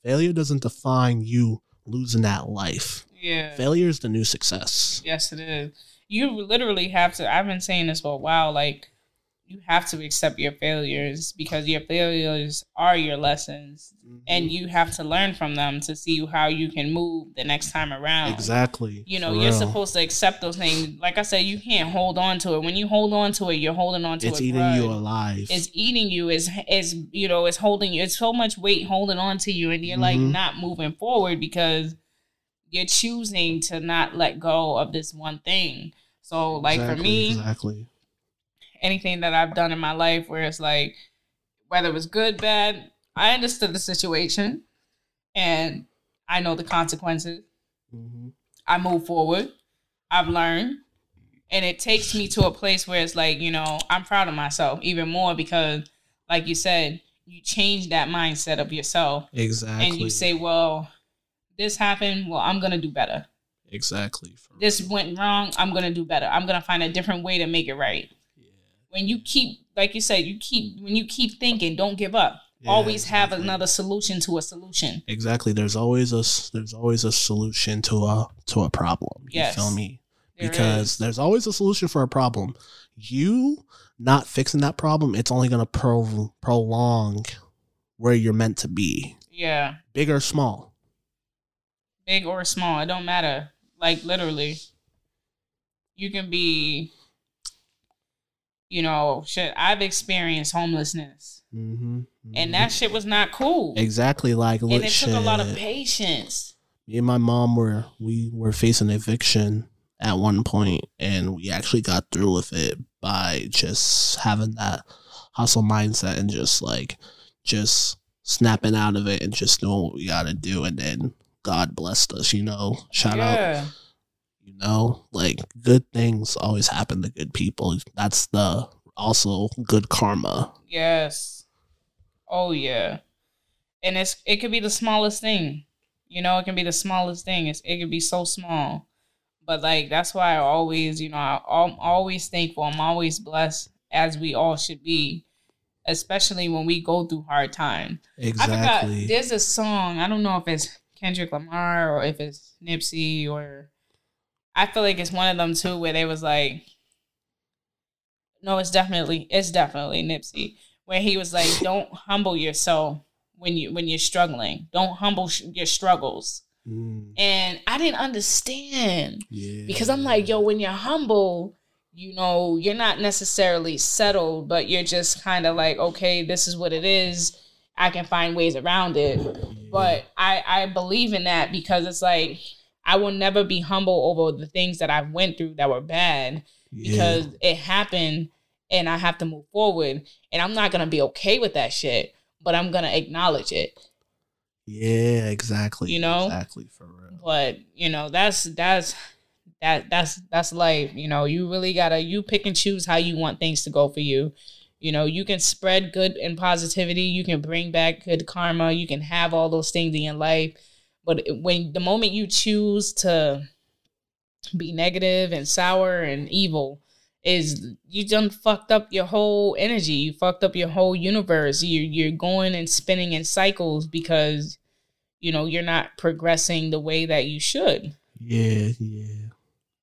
failure doesn't define you losing that life. Yeah. Failure is the new success. Yes, it is. You literally have to. I've been saying this for a while. Like, you have to accept your failures because your failures are your lessons, and you have to learn from them to see how you can move the next time around. exactly. You know, for you're real. supposed to accept those things. Like I said, you can't hold on to it. When you hold on to it, you're holding on to It's it. eating you alive. It's eating you. Is is you know, it's holding you. It's so much weight holding on to you, and you're like Mhm. not moving forward because you're choosing to not let go of this one thing. So, like for me, exactly. Anything that I've done in my life where it's like whether it was good, bad, I understood the situation and I know the consequences. Mm-hmm. I move forward. I've learned. And it takes me to a place where it's like, you know, I'm proud of myself even more because, like you said, you change that mindset of yourself. Exactly. And you say, well, this happened. Well, I'm going to do better. exactly. This went wrong. I'm going to do better. I'm going to find a different way to make it right. When you keep, like you said, you keep, when you keep thinking, don't give up. Yeah, Always have exactly. another solution to a solution. Exactly. There's always a there's always a solution to a to a problem. You Yes. feel me? There because is. there's always a solution for a problem. You not fixing that problem, it's only gonna pro- prolong where you're meant to be, yeah. big or small. big or small, it don't matter. Like literally, you can be, you know, shit. I've experienced homelessness, Mm-hmm. and that shit was not cool. exactly like and it took a lot of patience. Me and my mom were we were facing eviction at one point, and we actually got through with it by just having that hustle mindset and just like just snapping out of it and just doing what we got to do, and then God blessed us. You know, shout out. You know, like good things always happen to good people. That's the also good karma. yes, oh yeah, and it's it could be the smallest thing. You know, it can be the smallest thing. It's, it could be so small, but like that's why I always, you know, I, I'm always thankful. I'm always blessed, as we all should be, especially when we go through hard times. I forgot. Exactly. There's a song. I don't know if it's Kendrick Lamar or if it's Nipsey or I feel like it's one of them too, where they was like, no, it's definitely it's definitely Nipsey, where he was like, don't humble yourself when you when you're struggling. Don't humble sh- your struggles. Mm, And I didn't understand yeah. because I'm like, yo, when you're humble, you know, you're not necessarily settled, but you're just kind of like, okay, this is what it is. I can find ways around it. But I I believe in that because it's like I will never be humble over the things that I went through that were bad Yeah. because it happened and I have to move forward and I'm not going to be okay with that shit, but I'm going to acknowledge it. Yeah, exactly. You know? exactly for real. but you know that's that's that that's that's life you know you really gotta you pick and choose how you want things to go for you you know you can spread good and positivity you can bring back good karma you can have all those things in your life but when the moment you choose to be negative and sour and evil is you done fucked up your whole energy. You fucked up your whole universe. You you're going and spinning in cycles because you know you're not progressing the way that you should. Yeah, yeah,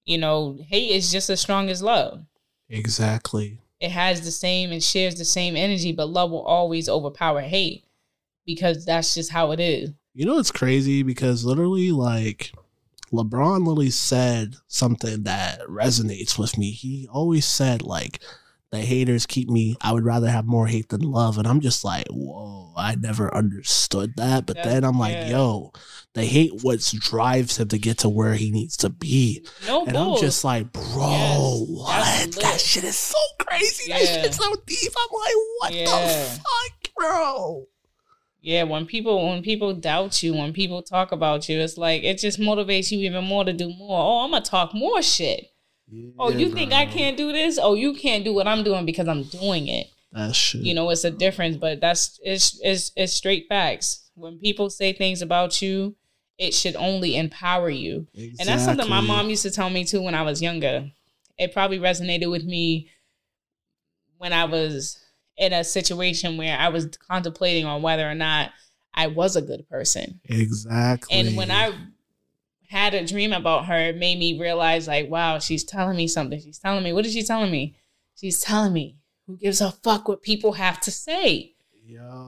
you know hate is just as strong as love. Exactly. it has the same and shares the same energy but love will always overpower hate because that's just how it is You know it's crazy because literally like LeBron literally said something that resonates with me. He always said like the haters keep me I would rather have more hate than love and I'm just like, "Whoa, I never understood that." But That- then I'm like, yeah. "Yo, the hate what drives him to get to where he needs to be." no And bull. I'm just like, "Bro, Yes, what? That shit is so crazy. That shit's so deep." I'm like, "What Yeah. the fuck, bro?" Yeah when people when people doubt you when people talk about you it's like it just motivates you even more to do more. Oh i'm gonna talk more shit. Oh you think i can't do this? Oh you can't do what i'm doing because i'm doing it. That shit. you know it's a difference but that's it's it's it's straight facts. When people say things about you it should only empower you. And that's something my mom used to tell me too when i was younger. It probably resonated with me when i was in a situation where i was contemplating on whether or not i was a good person. Exactly. and when i had a dream about her it made me realize like wow she's telling me something. She's telling me what is she telling me? She's telling me who gives a fuck what people have to say?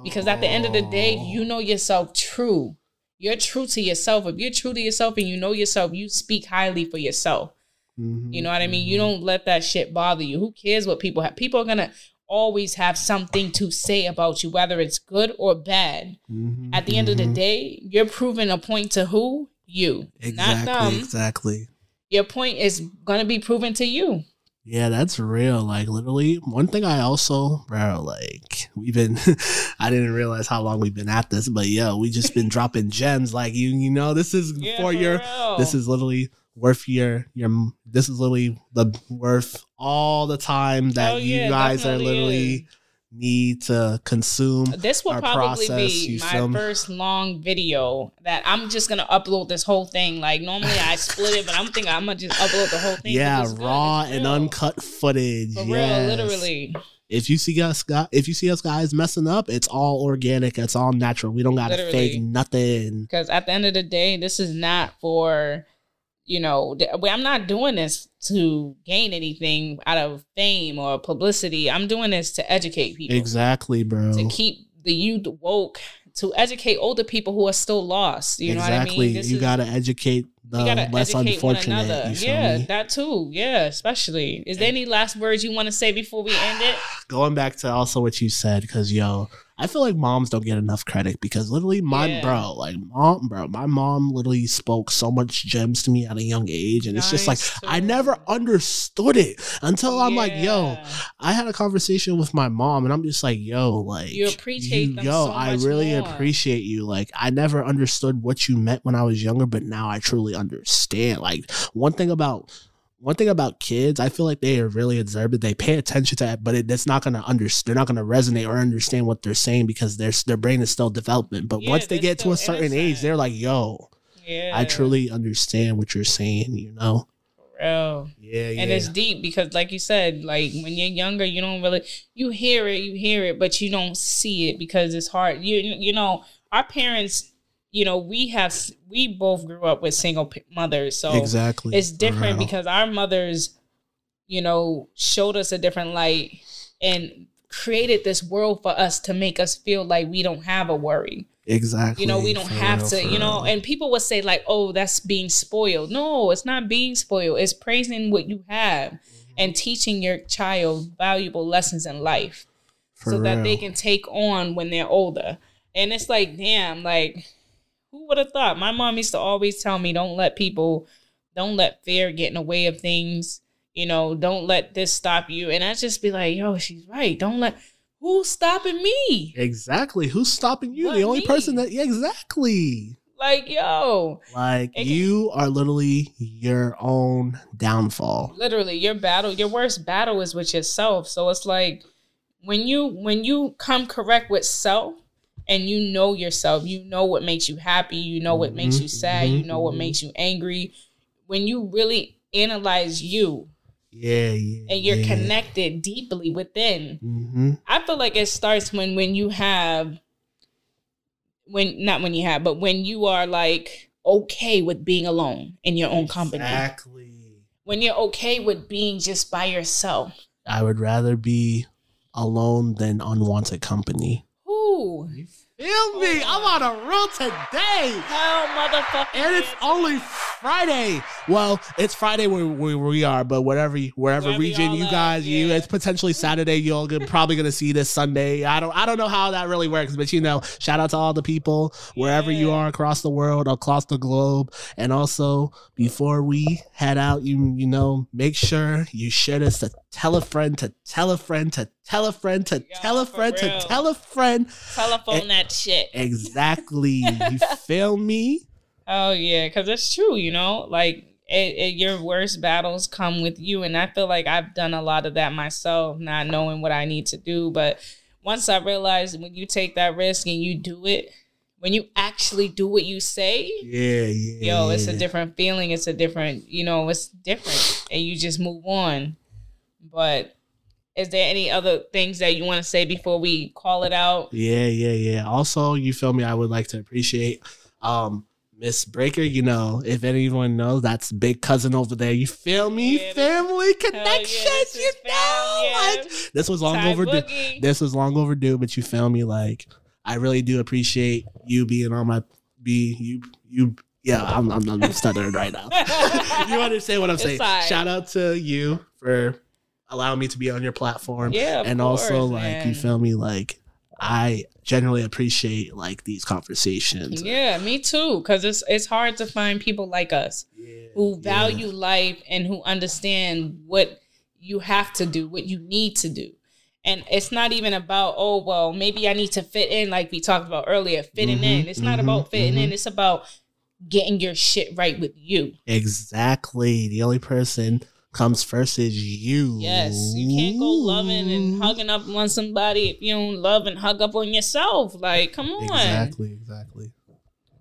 Because at the end of the day you know yourself true. You're true to yourself. If you're true to yourself and you know yourself you speak highly for yourself. Mhm, you know what i mean? You mhm. don't let that shit bother you. Who cares what people have? People are gonna always have something to say about you whether it's good or bad Mhm, at the end of the mhm. day you're proving a point to who you exactly, not them exactly. your point is gonna be proven to you Yeah, that's real. Like literally, one thing I also, bro, like we've been, I didn't realize how long we've been at this, but yo, we just been dropping gems. Like you, you know, this is Yeah, for for your, real. this is literally worth your your. This is literally the worth all the time that Oh, you yeah, guys are literally is. need to consume. Uh, this will probably process, be my feel me? first long video that I'm just gonna upload this whole thing. Like normally I split it, but I'm thinking I'm gonna just upload the whole thing Yeah, raw and uncut footage. For yes. real, literally. If you see us, if you see us guys messing up, it's all organic. It's all natural. We don't gotta Literally. fake nothing. Because at the end of the day, this is not for, you know, I'm not doing this to gain anything out of fame or publicity. I'm doing this to educate people, Exactly, bro. to keep the youth woke, to educate older people who are still lost. You know exactly. what I mean? This you is- gotta educate the gotta less educate one unfortunate. another. Yeah, me? that too. Yeah, especially. Is there any last words you want to say before we end it? Going back to also what you said, because yo, I feel like moms don't get enough credit because literally my Yeah. bro, like mom, bro, my mom literally spoke so much gems to me at a young age, and it's just like I never understood it until I'm like, yo, I had a conversation with my mom, and I'm just like, yo, like You appreciate them yo, so I really more. appreciate you. Like, I never understood what you meant when I was younger, but now I truly understand. Like, one thing about one thing about kids, I feel like they are really observant. They pay attention to that, but it, it's not gonna under, They're not gonna resonate or understand what they're saying because their their brain is still development. But Yeah, once they get to a certain age, they're like, yo, Yeah. I truly understand what you're saying. You know? Bro. Yeah, yeah. And it's deep because, like you said, like when you're younger, you don't really you hear it, you hear it, but you don't see it because it's hard. You you know, our parents, you know, we have we both grew up with single mothers, so exactly. it's different because our mothers, you know, showed us a different light and created this world for us to make us feel like we don't have a worry. Exactly. You know, we don't For have real, to, you know, real. and people would say, like, oh, that's being spoiled. No, it's not being spoiled. It's praising what you have Mm-hmm. and teaching your child valuable lessons in life For so that they can take on when they're older. And it's like, damn, like, who would have thought? My mom used to always tell me, don't let people, don't let fear get in the way of things. You know, don't let this stop you. And I just be like, yo, she's right. Don't let, who's stopping me? Exactly. Who's stopping you? What, the only me? person that yeah, exactly. Like, yo, Like can- you are literally your own downfall. literally your battle your worst battle is with yourself so it's like when you when you come correct with self and you know yourself you know what makes you happy you know what makes you Mhm, sad you know what mhm. makes you angry when you really analyze you Yeah, yeah. and you're yeah. connected deeply within Mm-hmm. i feel like it starts when when you have when not when you have but when you are like okay with being alone in your own company Exactly. when you're okay with being just by yourself I would rather be alone than unwanted company. Ooh. Feel me? Oh I'm on a roll today. Hell, motherfucker. And it's only Friday. Well, it's Friday where, where we are, but whatever, wherever Wherever region you at, guys, you, it's potentially Saturday. You're probably gonna see this Sunday. I don't, I don't know how that really works, but you know, shout out to all the people wherever you are across the world, across the globe, and also before we head out, you, you know, make sure you share this to tell a friend, to tell a friend, to tell a friend, to Yeah, tell a friend, to tell a friend. Telephone that shit. Exactly. you feel me? Oh, yeah. Because it's true, you know? Like, it, it, your worst battles come with you. And I feel like I've done a lot of that myself, not knowing what I need to do. But once I realized when you take that risk and you do it, when you actually do what you say, Yeah, yeah. yo, it's a different feeling. It's a different, you know, it's different. And you just move on. But is there any other things that you want to say before we call it out? Yeah, yeah, yeah. Also, you feel me? I would like to appreciate um Miss Breaker. You know, if anyone knows, that's big cousin over there. You feel me? Yeah, Family connections. this you know, yeah. like this was long Ty overdue. Boogie. This was long overdue, but you feel me? Like I really do appreciate you being on my be you you. Yeah, I'm I'm, I'm stuttering right now. you understand what I'm saying? Shout out to you for allowing me to be on your platform yeah, of and also course, like man. you feel me like i generally appreciate like these conversations Yeah, me too. Because it's it's hard to find people like us Yeah, who yeah. value life and who understand what you have to do, what you need to do. And it's not even about, oh, well, maybe I need to fit in, like we talked about earlier, fitting Mhm, in. It's not mhm, about fitting in, mhm. it's about getting your shit right with you. Exactly. The only person comes first is you. Yes, you can't go loving and hugging up on somebody if you don't love and hug up on yourself. Like, come on, Exactly. Exactly.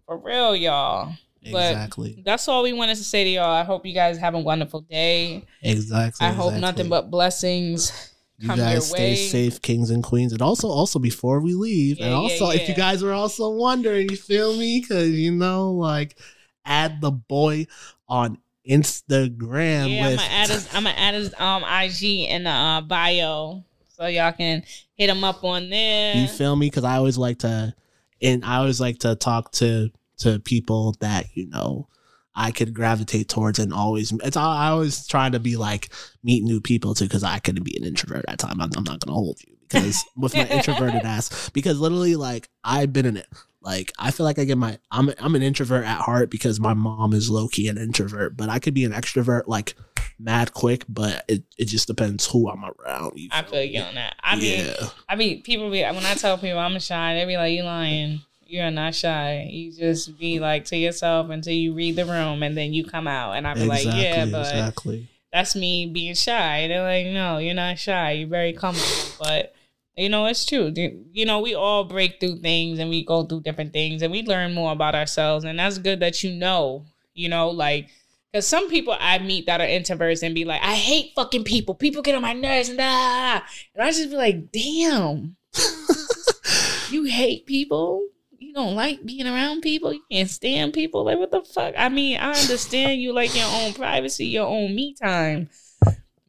for real, y'all. But- Exactly. That's all we wanted to say to y'all. I hope you guys have a wonderful day. Exactly. I hope exactly. nothing but blessings you guys stay safe, kings and queens, and also, also before we leave, Yeah, and yeah, also if you guys were also wondering, you feel me? Because you know, like, add the boy on Instagram yeah, I'm with gonna add his I'm gonna add his um IG in the uh, bio so y'all can hit him up on there. You feel me? Because I always like to, and I always like to talk to to people that you know I could gravitate towards, and always it's I always try to be like meet new people too, because I could be an introvert at times. I'm, I'm not gonna hold you because with my introverted ass, because literally like I've been in it. Like I feel like I get my I'm I'm an introvert at heart because my mom is low key an introvert, but I could be an extrovert like mad quick, but it, it just depends who I'm around. You I feel you on that. I mean. I mean, people be when I tell people I'm shy, they be like, "You lying? You're not shy. You just be like to yourself until you read the room, and then you come out." And I be like, "Yeah, but exactly. that's me being shy." They're like, "No, you're not shy. You're very comfortable." But you know, it's true. You know, we all break through things and we go through different things, and we learn more about ourselves. And that's good that you know. You know, like. Cause some people I meet that are introverts and be like, I hate fucking people. People get on my nerves and ah, and I just be like, damn, you hate people. You don't like being around people. You can't stand people. Like what the fuck? I mean, I understand you like your own privacy, your own me time.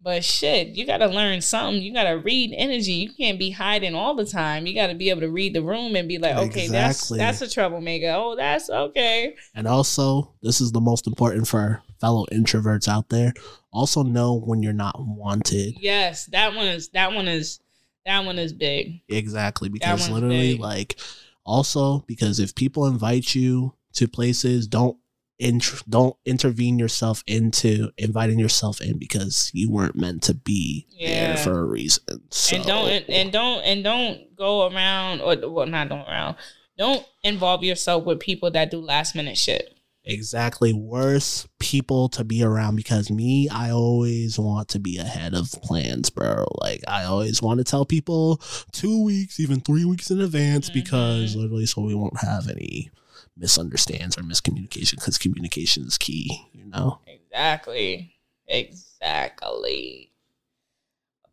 But shit, you gotta learn something. You gotta read energy. You can't be hiding all the time. You gotta be able to read the room and be like, okay, Exactly. that's that's a troublemaker. Oh, that's okay. And also, this is the most important for fellow introverts out there. Also, know when you're not wanted. Yes, that one is that one is that one is big. Exactly. Because literally, big. like, also, because if people invite you to places, don't. Int- don't intervene yourself into inviting yourself in because you weren't meant to be Yeah. there for a reason. So, and don't and, and don't and don't go around or well not don't around. Don't involve yourself with people that do last minute shit. exactly worse people to be around because me i always want to be ahead of plans bro like i always want to tell people two weeks even three weeks in advance because Mhm. literally so we won't have any misunderstands or miscommunication because communication is key you know Exactly. Exactly.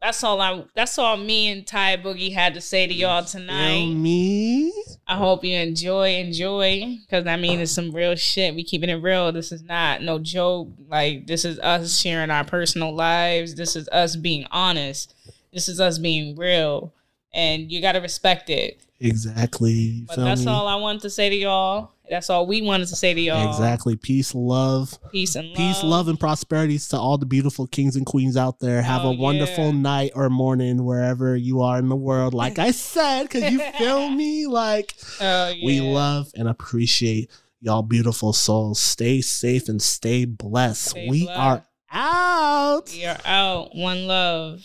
That's all I that's all me and Ty Boogie had to say to y'all tonight. me I hope you enjoy, enjoy. Cause I mean it's some real shit. We keeping it real. This is not no joke. Like this is us sharing our personal lives. This is us being honest. This is us being real. And you gotta respect it. Exactly But that's me? all I wanted to say to y'all. That's all we wanted to say to y'all. exactly peace love Peace and love. Peace, love, and prosperities to all the beautiful kings and queens out there. Have Oh, a wonderful yeah. night or morning wherever you are in the world. Like I said, because you feel me? Like Oh, we love and appreciate y'all beautiful souls. Stay safe and stay blessed. Stay we blessed. are out. We are out. One love.